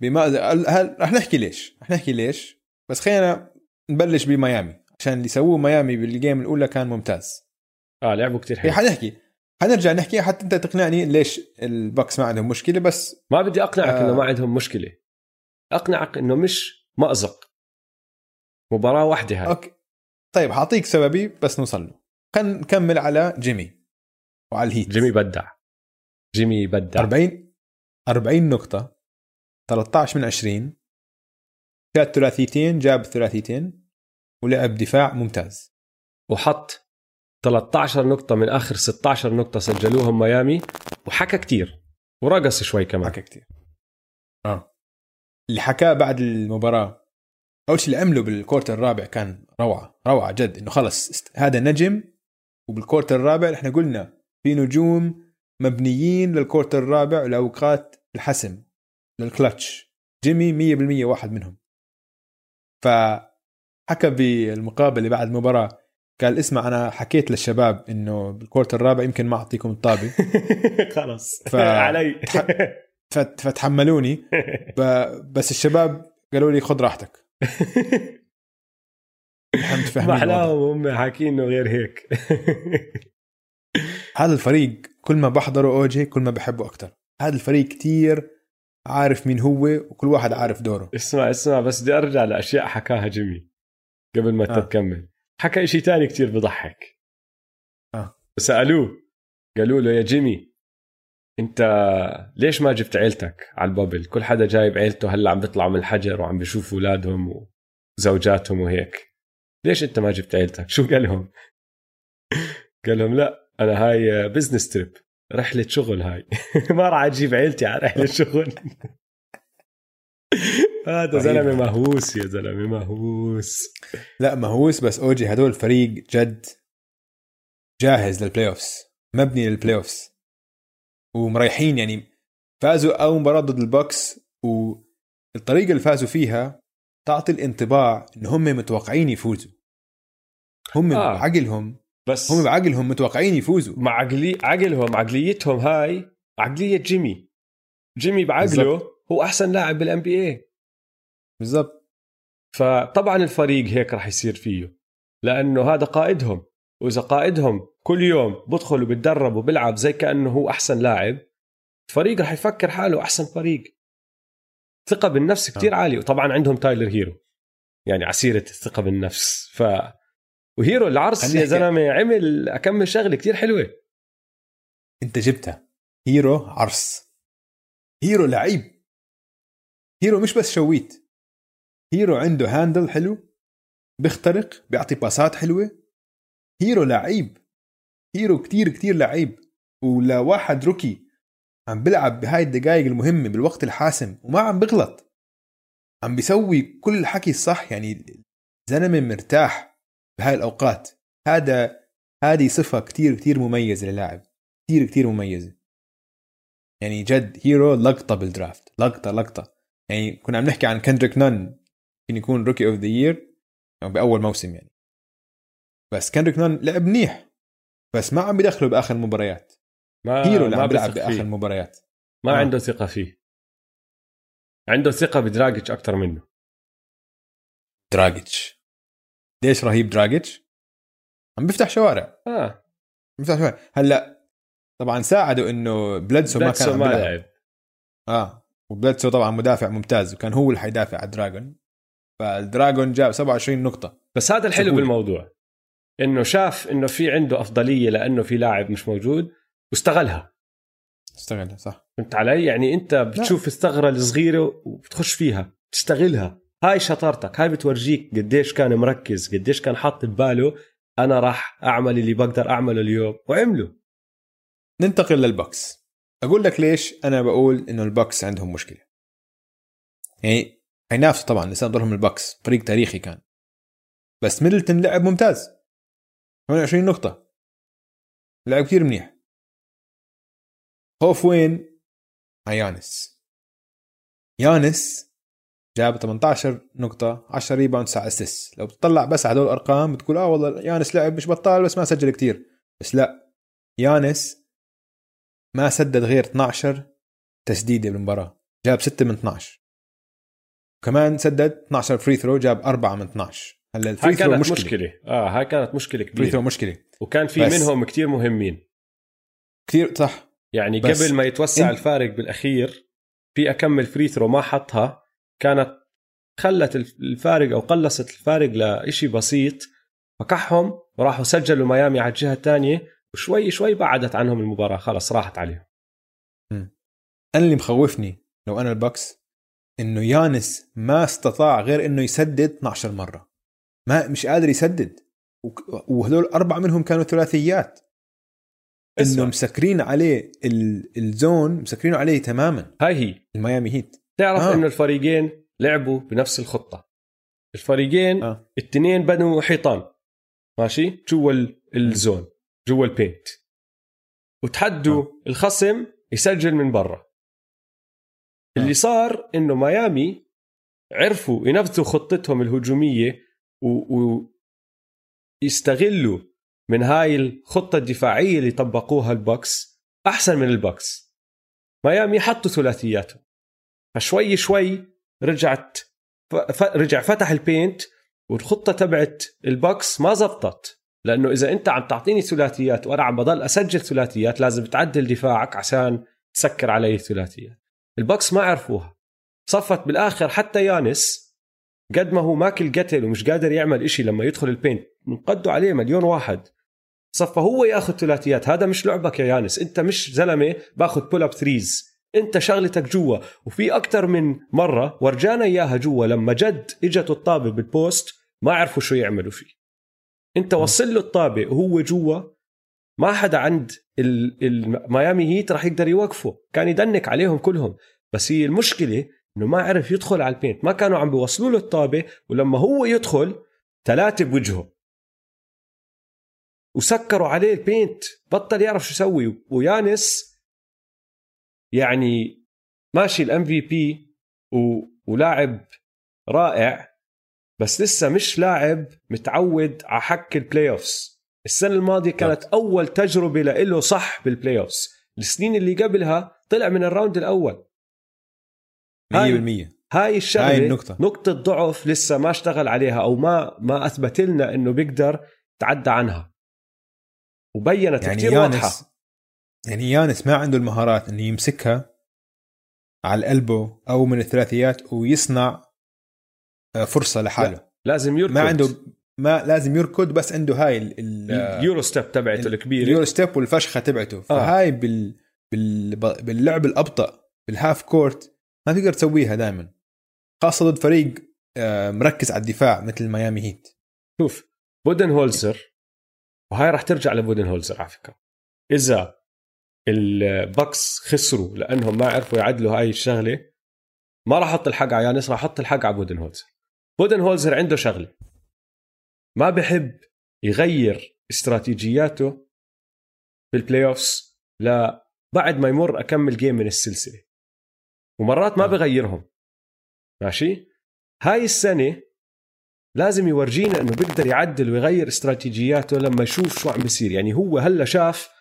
بمأزق هل رح نحكي ليش؟ رح نحكي ليش؟ بس خلينا نبلش بميامي عشان اللي سووه ميامي بال game الأولى كان ممتاز. آه لعبوا كتير هي حلو حنحكي. حنرجع نحكي. حتى أنت تقنعني ليش ال Bucks ما عندهم مشكلة بس ما بدي أقنعك آه. إنه ما عندهم مشكلة. أقنعك إنه مش مأزق. مباراة واحدة هاي. okay. طيب حأعطيك سببي بس نوصل له. خلينا نكمل على جيمي. وعلى ال Heat. جيمي بدع. جيمي بدع. 40 40 نقطة. 13 من 20 shot ثلاثيتين جاب ثلاثيتين. ولعب دفاع ممتاز. وحط 13 نقطة من آخر 16 نقطة سجلوهم ميامي. وحكى كتير. ورقص شوي كمان. حكى كتير. آه. اللي حكاه بعد المباراة. أول شيء اللي عمله بالكورت الرابع كان روعة. روعة جد. إنه خلص هذا نجم. وبالكورت الرابع إحنا قلنا في نجوم مبنيين للكورت الرابع لأوقات الحسم للكلتش. جيمي 100% واحد منهم. فحكى بالمقابله بعد المباراه قال اسمع أنا حكيت للشباب إنه بالكورت الرابع يمكن ما أعطيكم الطابة. خلص. ف- علي. فت- فتحملوني. ب- بس الشباب قالوا لي خذ راحتك. الوضع. محلاهم هم حاكينه غير هيك. هذا الفريق كل ما بحضره اوجي كل ما بحبه أكثر هذا الفريق كتير عارف مين هو وكل واحد عارف دوره. اسمع اسمع بس بدي أرجع لأشياء حكاها جيمي قبل ما آه. تكمل. حكى شيء تاني كتير بضحك. آه. سألوه قالوا له يا جيمي أنت ليش ما جبت عيلتك على البابل؟ كل حدا جايب عيلته هلا عم بيطلعوا من الحجر وعم بيشوفوا أولادهم وزوجاتهم وهيك. ليش أنت ما جبت عيلتك؟ شو قال لهم؟ قال لهم لا أنا هاي business trip رحلة شغل هاي. ما راح أجيب عيلتي على رحلة شغل. هذا رهيب. زلمة مهووس يا زلمة مهووس. لا مهووس بس أوجي هدول فريق جد جاهز لل playoffs مبني للبلاي اوفس ومريحين يعني. فازوا أول مباراة ضد ال Bucks والطريقة اللي فازوا فيها تعطي الانطباع إن هم متوقعين يفوزوا. هم آه. آه. بس هم بعقلهم متوقعين يفوزوا. مع عقلي عقلهم عقليتهم هاي عقلية جيمي. جيمي بعقله هو أحسن لاعب بال NBA بالضبط. فطبعا الفريق هيك راح يصير فيه. لأنه هذا قائدهم. وإذا قائدهم كل يوم بدخل وبتدرب وبيلعب زي كأنه هو أحسن لاعب الفريق راح يفكر حاله أحسن فريق. ثقة بالنفس كتير آه. عالية. وطبعا عندهم تايلر هيرو. يعني على سيرة الثقة بالنفس. ف وهيرو العرص يا. زلمة عمل كم شغلة كتير حلوة. انت جبتها. هيرو عرص. هيرو لعيب. هيرو مش بس shooter. هيرو عنده handle حلو بيخترق بيعطي باسات حلوة. هيرو لعيب. هيرو كتير كتير لعيب. ولواحد rookie عم بيلعب بهاي الدقائق المهمة بالوقت الحاسم وما عم بغلط. عم بيسوي كل الحكي الصح يعني زلمة مرتاح. بهاي الأوقات. هذا هذه صفة كتير كتير مميزة للاعب. كتير كتير مميزة. يعني جد هيرو لقطة بال draft. لقطة لقطة. يعني كنا عم نحكي عن كندريك نان ممكن يكون rookie of the year بأول موسم يعني. بس كندريك نان لعب منيح. بس ما عم بدخله بآخر المباريات ما هيرو اللي ما عم بيلعب بآخر. المباريات ما آه. عنده ثقة فيه. عنده ثقة بدراجيتش أكثر منه. دراجيتش. ليش رهيب دراجيتش؟ عم بيفتح شوارع. آه. بيفتح شوارع. هلا طبعا ساعدوا إنه بلدسو ما كان ما لعب. آه. وبلدسو طبعا مدافع ممتاز وكان هو اللي حيدافع على دراجون فالدراجون جاب 27 نقطة. بس هذا الحلو سهولة. بالموضوع إنه شاف إنه في عنده أفضلية لأنه في لاعب مش موجود واستغلها. استغلها صح. فهمت علي؟ يعني أنت بتشوف الثغرة الصغيرة وبتخش فيها تستغلها. هاي شطارتك هاي بتورجيك قديش كان مركز قديش كان حاط بباله أنا راح أعمل اللي بقدر أعمله اليوم وعمله. ننتقل للبكس. أقول لك ليش أنا بقول إنه البكس عندهم مشكلة. يعني حينافسوا طبعا لسه ضلهم البكس فريق تاريخي كان. بس ميدلتون لعب ممتاز. 28 نقطة. لعب كثير منيح. خوف وين؟ يانس. يانس جاب 18 نقطة 10 rebound 9 assist لو بتطلع بس على هدول الأرقام بتقول آه والله يانس لعب مش بطال بس ما سجل كثير بس لا يانس ما سدد غير 12 تسديدة بالمباراة. جاب 6 من 12 كمان سدد 12 free throw جاب 4 من 12 هلا ال free throw مشكلة, مشكلة. آه هاي كانت مشكلة free كبيرة. throw مشكلة. وكان في منهم كتير مهمين. كثير صح. يعني قبل ما يتوسع انت- الفارق بالأخير في أكم free throw ما حطها. كانت خلت الفارق أو قلصت الفارق لإشي بسيط فكحهم وراحوا سجلوا ميامي على الجهة الثانية وشوي شوي بعدت عنهم المباراة. خلص راحت عليهم. أنا اللي مخوفني لو أنا البكس إنه يانس ما استطاع غير إنه يسدد 12 مرة. ما مش قادر يسدد. وهذول أربعة منهم كانوا ثلاثيات. إنه. مسكرين عليه ال- الزون مسكرينه عليه تماما. هاي هي. الميامي هيت. تعرف آه. إنه الفريقين لعبوا بنفس الخطة. الفريقين آه. التنين بنوا حيطان. ماشي؟ جوا ال- الزون جوا البينت وتحدوا الخصم يسجل من برا. اللي صار إنه ميامي عرفوا ينفذوا خطتهم الهجومية و... و... من هاي الخطة الدفاعية اللي طبقوها البكس أحسن من البكس. ميامي حطوا ثلاثياتهم. فشوي شوي رجعت ف... رجع فتح ال paint والخطة تبعت البكس ما زبطت. لأنه إذا أنت عم تعطيني ثلاثيات وأنا عم بضل أسجل ثلاثيات لازم تعدل دفاعك عشان تسكر علي الثلاثيات. البكس ما عرفوها. صفت بالآخر حتى يانس قد ما هو ماكل قتل ومش قادر يعمل إشي لما يدخل ال paint. انقضوا عليه مليون واحد. صفى هو ياخذ ثلاثيات. هذا مش لعبك يا يانس. أنت مش زلمة باخذ pull up threes انت شغلتك جوا. وفي أكثر من مرة ورجانا إياها جوا لما جد إجت الطابة بال post ما عرفوا شو يعملوا فيه. انت وصل له الطابة وهو جوا ما حدا عند ال- الميامي هيت راح يقدر يوقفه. كان يدنك عليهم كلهم. بس هي المشكلة إنه ما عرف يدخل على ال paint ما كانوا عم بيوصلوا له الطابة ولما هو يدخل ثلاثة بوجهه. وسكروا عليه ال paint بطل يعرف شو يسوي. ويانس يعني ماشي ال M VP ولاعب رائع بس لسه مش لاعب متعود على حك ال playoffs السنة الماضية كانت أول تجربة له صح بال playoffs السنين اللي قبلها طلع من ال round الأول. 100% هاي الشغلة هاي هاي النقطة. نقطة ضعف لسه ما اشتغل عليها أو ما ما أثبت لنا إنه بيقدر يتعدى عنها. وبينت يعني كثير واضحة. يعني يانس ما عنده المهارات إنه يمسكها على القلبه أو من الثلاثيات ويصنع آه، فرصة لحاله. لازم يركض ما عنده ما لازم يركض بس عنده هاي ال- ال- ال Euro step تبعته الكبيرة. ال Euro step والفشخة تبعته. فهاي بال بال باللعب الأبطأ بال half court ما تقدر تسويها دائما خاصة ضد فريق آه، مركز على الدفاع مثل ميامي هيت. شوف بودن هولزر وهاي راح ترجع لبودن هولزر على فكرة. إذا البكس خسروا لأنهم ما عرفوا يعدلوا هاي الشغلة. ما راح أحط الحق على يانس راح أحط الحق على بودن هولزر بودن هولزر عنده شغلة. ما بحب يغير استراتيجياته بال playoffs لا بعد ما يمر أكمل جيم من السلسلة. ومرات ما آه. بغيرهم. ماشي؟ هاي السنة لازم يورجينا إنه بيقدر يعدل ويغير استراتيجياته لما يشوف شو عم بيصير. يعني هو هلا شاف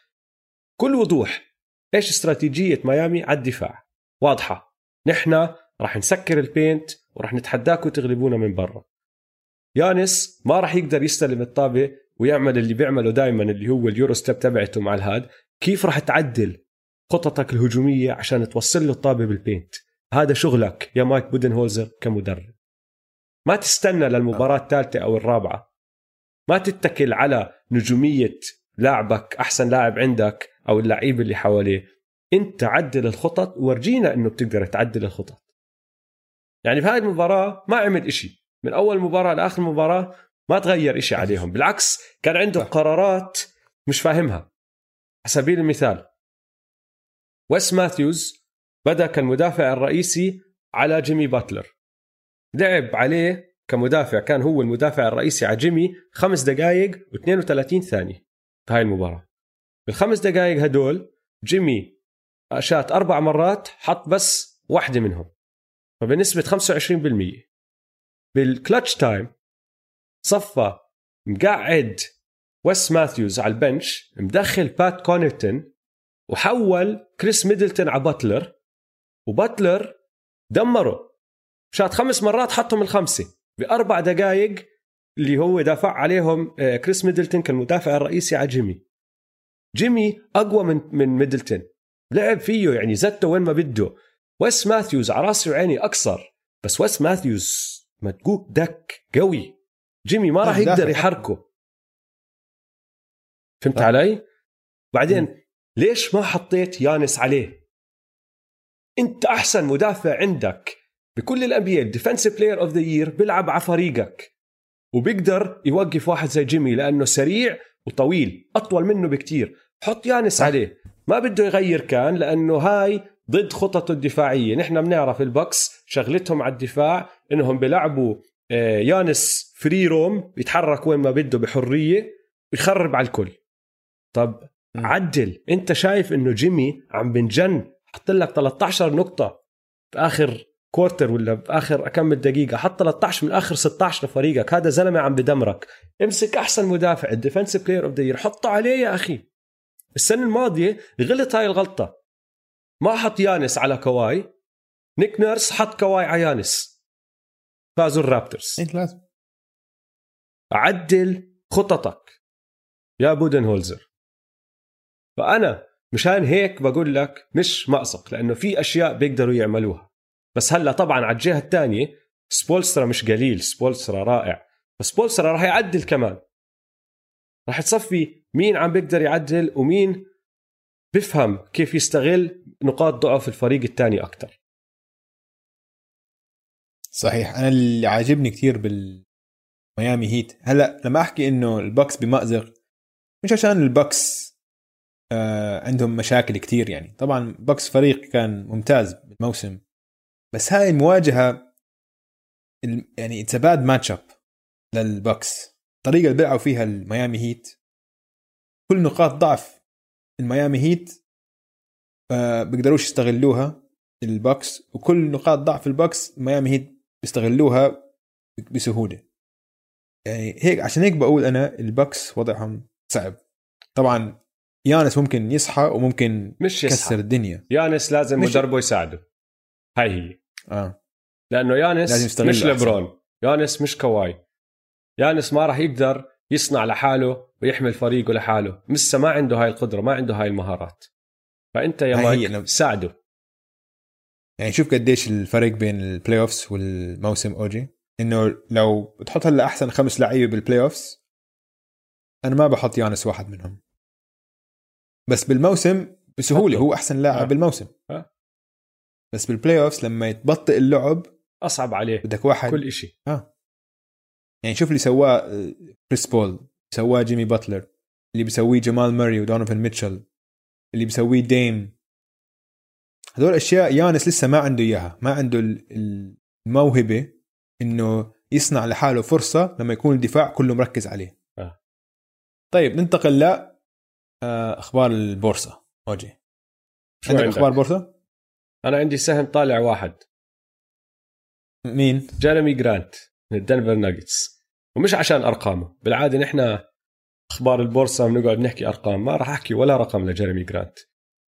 بكل وضوح. إيش استراتيجية ميامي على الدفاع؟ واضحة. نحن راح نسكر ال paint وراح نتحداكم وتغلبونا من برا. يانس ما راح يقدر يستلم الطابة ويعمل اللي بيعمله دائما اللي هو ال Euro step تبعته مع الهاد. كيف راح تعدل خططك الهجومية عشان توصل له الطابة بال paint؟ هذا شغلك يا مايك بودنهولزر كمدرب. ما تستنى للمباراة الثالثة أو الرابعة. ما تتكل على نجومية لاعبك أحسن لاعب عندك أو اللعيبه اللي حواليه. إنت عدل الخطط وورجينا إنه بتقدر تعدل الخطط. يعني في هاي المباراة ما عمل إشي. من أول مباراة لآخر مباراة ما تغير إشي عليهم. بالعكس كان عنده قرارات مش فاهمها. على سبيل المثال ويس ماثيوز بدا كالمدافع الرئيسي على جيمي باتلر. لعب عليه كمدافع كان هو المدافع الرئيسي على جيمي خمس دقائق و32 ثانية في هاي المباراة. بالخمس دقائق هدول جيمي شات أربع مرات حط بس واحدة منهم. فبنسبة 25% بال clutch time صفى مقعد ويس ماثيوز على ال bench مدخل بات كونيتن وحول كريس ميدلتون على باتلر وباتلر دمره. شات خمس مرات حطهم الخمسة. بأربع دقائق اللي هو دافع عليهم آه، كريس ميدلتون كالمدافع الرئيسي على جيمي. جيمي أقوى من من ميدلتون. لعب فيه يعني زته وين ما بده. ويس ماثيوز على راسي وعيني أكثر بس ويس ماثيوز مدقوق دك قوي. جيمي ما راح يقدر يحركه. فهمت علي؟ بعدين ليش ما حطيت يانس عليه؟ أنت أحسن مدافع عندك بكل ال NBA ال defensive player of the year بيلعب على فريقك وبيقدر يوقف واحد زي جيمي لأنه سريع وطويل أطول منه بكتير. حط يانس عليه. ما بده يغير كان لأنه هاي ضد خططه الدفاعية. نحن بنعرف البكس شغلتهم على الدفاع إنهم بيلعبوا آه، يانس free roam بيتحرك وين ما بده بحرية ويخرب على الكل. طب عدل. أنت شايف إنه جيمي عم بنجن حط لك 13 نقطة في آخر quarter ولا باخر كم دقيقه حط 13 من آخر 16 لفريقك هذا زلمة عم بدمرك. امسك أحسن مدافع ال defensive player of the حطه عليه يا أخي. السنة الماضية غلط هاي الغلطة. ما حط يانس على كواي. نيك نيرس حط كواي على يانس. فازوا الرابترز. لازم. عدل خططك. يا بودنهولزر. فأنا مشان هيك بقول لك مش مقصق لأنه في أشياء بيقدروا يعملوها. بس هلا طبعا على الجهة الثانية سبولسترا مش قليل سبولسترا رائع. بس سبولسترا راح يعدل كمان. راح تصفي مين عم بيقدر يعدل ومين بفهم كيف يستغل نقاط ضعف الفريق الثاني أكثر صحيح. أنا اللي عاجبني كثير بالميامي هيت. هلا لما أحكي إنه البكس بمأزق مش عشان البكس آه عندهم مشاكل كثير يعني. طبعا بكس فريق كان ممتاز بالموسم. بس هاي المواجهة يعني it's bad match up للبكس الطريقة اللي بيلعبوا فيها الميامي هيت. كل نقاط ضعف الميامي هيت بيقدروش يستغلوها البكس وكل نقاط ضعف البكس الميامي هيت بيستغلوها بسهولة. يعني هيك عشان هيك بقول أنا البكس وضعهم صعب. طبعا يانس ممكن يصحى وممكن مش يكسر يصحى الدنيا. يانس لازم مدربه يساعده. هاي هي. آه. لأنه يانس مش أحسن. ليبرون. يانس مش كواي. يانس ما راح يقدر يصنع لحاله ويحمل فريقه لحاله. لسه ما عنده هاي القدرة ما عنده هاي المهارات. فأنت يا مايك أنا- ساعده. يعني شوف قديش الفرق بين ال playoffs والموسم اوجي إنه لو بتحط هلا أحسن خمس لعيبة بال playoffs أنا ما بحط يانس واحد منهم. بس بالموسم بسهولة. هو أحسن لاعب آه. بالموسم. آه. بس بال playoffs لما يتبطئ اللعب أصعب عليه بدك واحد كل إشي. يعني شوف اللي سواه آه، كريس بول سواه جيمي باتلر اللي بيسويه جمال ماري ودونوفن ميتشل اللي بيسويه ديم هذول أشياء يانس لسه ما عنده إياها ما عنده ال- الموهبة إنه يصنع لحاله فرصة لما يكون الدفاع كله مركز عليه. آه. طيب ننتقل ل آه، أخبار البورصة. أوجي. عندك عندك؟ أخبار بورصة؟ أنا عندي سهم طالع واحد. مين؟ جيريمي جرانت من الدنفر ناجتس. ومش عشان أرقامه بالعادة نحن أخبار البورصة بنقعد نحكي أرقام ما راح أحكي ولا رقم لجيريمي جرانت.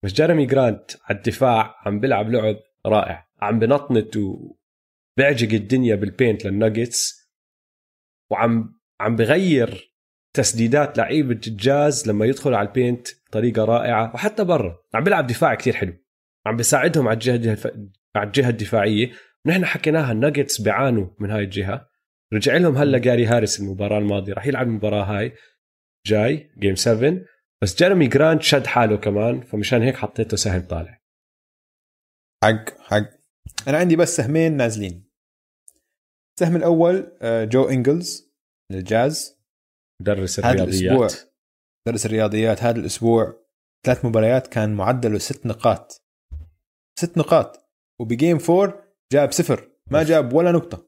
بس جيريمي جرانت على الدفاع عم بيلعب لعب رائع عم بنطنت وبيعجق الدنيا بال paint للناجتس وعم عم بغير تسديدات لعيبة الجاز لما يدخلوا على ال paint بطريقة رائعة وحتى برا. عم بيلعب دفاع كتير حلو. عم بيساعدهم على الجهة على الجهة الدفاعية. نحن حكيناها الناجتس بيعانوا من هاي الجهة. رجع لهم هلا جاري هاريس المباراة الماضية. راح يلعب المباراة هاي. جاي game 7 بس جيرمي جرانت شد حاله كمان فمشان هيك حطيته سهم طالع. حق حق. أنا عندي بس سهمين نازلين. السهم الأول آه، جو إنجلز للجاز. مدرس الرياضيات الأسبوع. درس الرياضيات. هذا الأسبوع ثلاث مباريات كان معدله ست نقاط. ست نقاط. وب game four جاب صفر. ما. جاب ولا نقطة.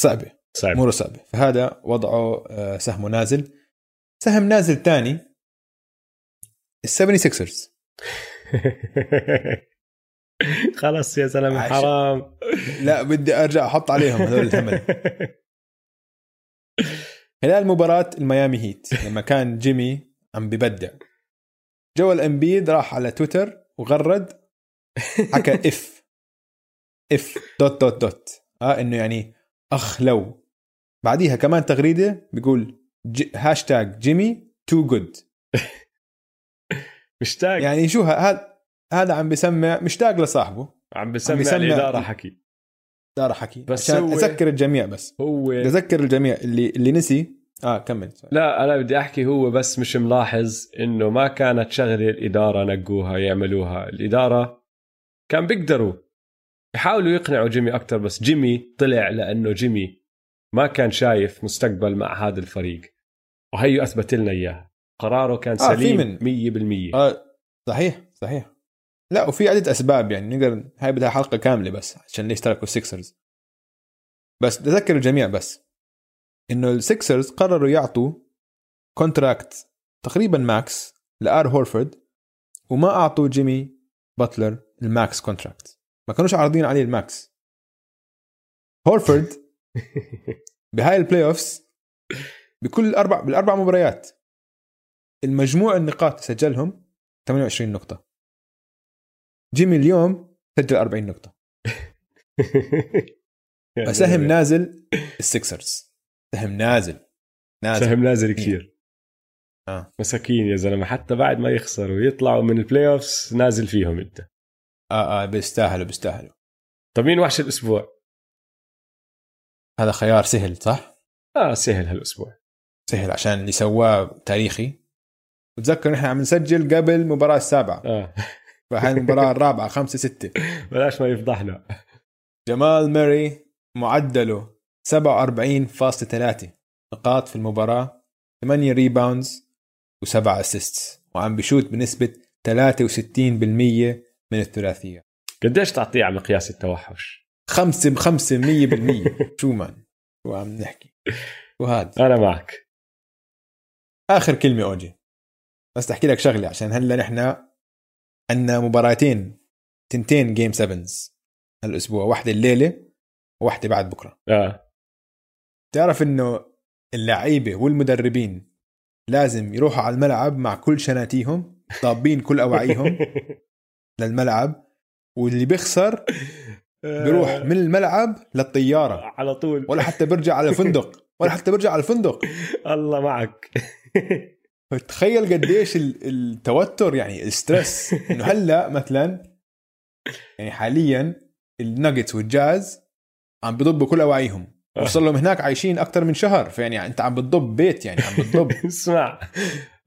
صعبة. صعب. اموره صعبة. فهذا وضعه آه، سهمه نازل. سهم نازل ثاني ال Seventy Sixers خلص يا زلمه. حرام. لا بدي أرجع أحط عليهم هذول الثمن خلال مباراة الميامي هيت لما كان جيمي عم ببدع. جوال إمبيد راح على تويتر. وغرد حكى اف اف دوت دوت دوت آه إنه يعني أخ لو. بعديها كمان تغريدة بيقول ج... هاشتاج جيمي تو جود مشتاق. يعني شو هذا هذا عم بسمع مشتاق لصاحبه. عم بسمع, بسمع- الاداره حكي. دار حكي. بس عشان هو- أذكر الجميع بس. هو أذكر الجميع. اللي اللي نسي آه كمل. لا أنا بدي أحكي هو بس مش ملاحظ إنه ما كانت شغلة الإدارة نقوها يعملوها. الإدارة كان بيقدروا. يحاولوا يقنعوا جيمي أكثر بس جيمي طلع لأنه جيمي ما كان شايف مستقبل مع هذا الفريق. وهي أثبت لنا اياها قراره كان آه، سليم من- 100% آه صحيح صحيح. لا وفي عدة أسباب يعني نقدر هاي بدها حلقة كاملة بس عشان ليش تركوا السكسرز بس اذكر الجميع بس. إنه السكسرز قرروا يعطوا contract تقريبا max لآل هورفورد وما أعطوا جيمي باتلر ال max contract ما كانوش عارضين عليه ال max هورفورد بهاي ال playoffs بكل أربع بالأربع مباريات المجموع النقاط سجلهم 28 نقطة. جيمي اليوم سجل 40 نقطة. فسهم. نازل السكسرز سهم نازل. نازل. سهم نازل كثير. آه. مساكين يا زلمة حتى بعد ما يخسروا ويطلعوا من ال playoffs نازل فيهم انت. آه آه بيستاهلوا بيستاهلوا. طب مين وحش الأسبوع؟ هذا خيار سهل صح؟ آه سهل هالأسبوع. سهل عشان اللي سواه تاريخي. وتذكر نحن عم نسجل قبل المباراة السابعة. آه. فهاي المباراة الرابعة خمسة ستة. بلاش ما يفضحنا. جمال ماري معدله. 47.3 نقاط في المباراة 8 rebounds و7 assists وعم بشوت بنسبة 63% من الثلاثية. قديش تعطيه على مقياس التوحش؟ خمسة بخمسة مية بالمية. شو man؟ شو عم نحكي؟ وهذا أنا معك. آخر كلمة أوجي. بس أحكي لك شغلة عشان هلا نحن عندنا مباراتين تنتين جيم سفنز هالأسبوع. واحدة الليلة وواحدة بعد بكرة. آه. تعرف إنه اللعيبة والمدربين لازم يروحوا على الملعب مع كل شناتيهم طابين كل اواعيهم للملعب واللي بيخسر بيروح من الملعب للطيارة. على طول. ولا حتى بيرجع على الفندق ولا حتى بيرجع على الفندق. الله معك. تخيل قديش ال- التوتر يعني ال stress. إنه هلأ مثلا يعني حاليا الناجتس والجاز عم بضبوا كل اواعيهم وصل لهم هناك عايشين أكثر من شهر. فيعني أنت عم بتضب بيت يعني عم بتضب. اسمع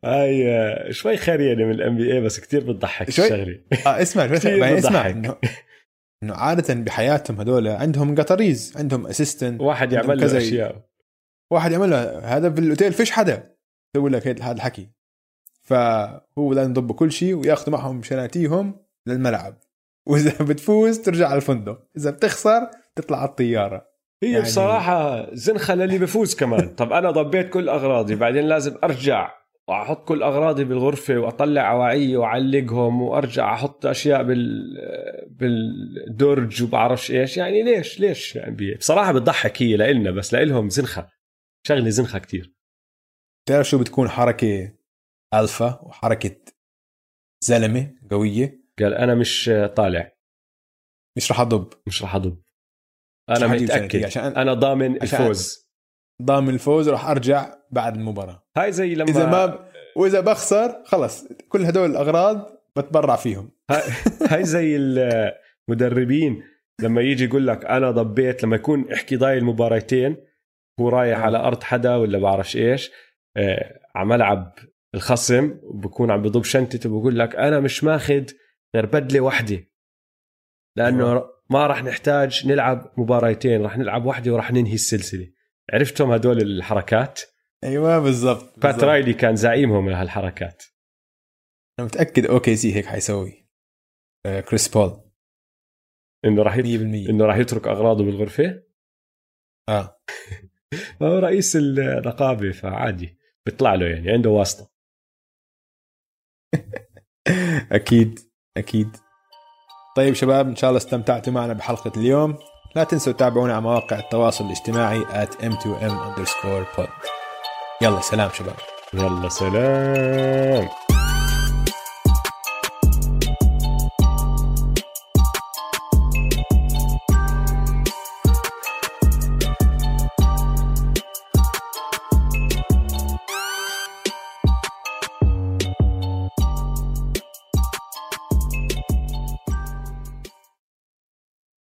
هاي آه، شوي خريانه من ال NBA بس كتير بتضحك شوي- الشغلة. آه اسمع كثير بعدين اسمع. انه إنه عادة بحياتهم هذول عندهم قطريز عندهم اسيستنت واحد يعمل له أشياء. واحد يعملها هذا في الأوتيل فيش حدا. يسوي لك هذا الحكي. فهو لازم يضبوا كل شيء وياخذوا معهم شناتيهم للملعب. وإذا بتفوز ترجع على الفندق. إذا بتخسر تطلع على الطيارة. هي يعني- بصراحة زنخه للي بفوز كمان. طب أنا ضبيت كل أغراضي بعدين لازم أرجع وأحط كل أغراضي بالغرفة وأطلع اواعي وأعلقهم وأرجع أحط أشياء بال بالدرج وبعرفش إيش. يعني ليش؟ ليش؟ يعني بصراحة بتضحك هي لإلنا بس لإلهم زنخة. شغلة زنخة كتير. بتعرف شو بتكون حركة ألفا وحركة زلمة قوية؟ قال أنا مش طالع. مش رح أضب. مش رح مش أنا متأكد. عشان أنا ضامن عشان- الفوز. ضامن الفوز راح أرجع بعد المباراة. هاي زي لما إذا ما وإذا بخسر خلص كل هدول الأغراض بتبرع فيهم. هاي, زي المدربين. لما يجي يقول لك أنا ضبيت لما يكون احكي ضايل المباراتين هو رايح. على أرض حدا ولا بعرفش إيش آه، على ملعب الخصم وبكون عم بضب شنطته وبقول لك أنا مش ماخذ غير بدلة واحدة. لأنه أيوة. ما راح نحتاج نلعب مباراتين راح نلعب واحدة وراح ننهي السلسلة. عرفتهم هدول الحركات؟ أيوه بالضبط بات. رايلي كان زعيمهم لهالحركات. أنا متأكد OKC هيك حيسوي. آه، كريس بول. إنه راح 100% يت... إنه راح يترك أغراضه بالغرفة؟ آه. هو رئيس الرقابة فعادي. بيطلع له يعني عنده واسطة. أكيد أكيد. طيب شباب إن شاء الله استمتعتوا معنا بحلقة اليوم. لا تنسوا تتابعونا على مواقع التواصل الاجتماعي at m2m underscore pod. يلا سلام شباب. يلا سلام.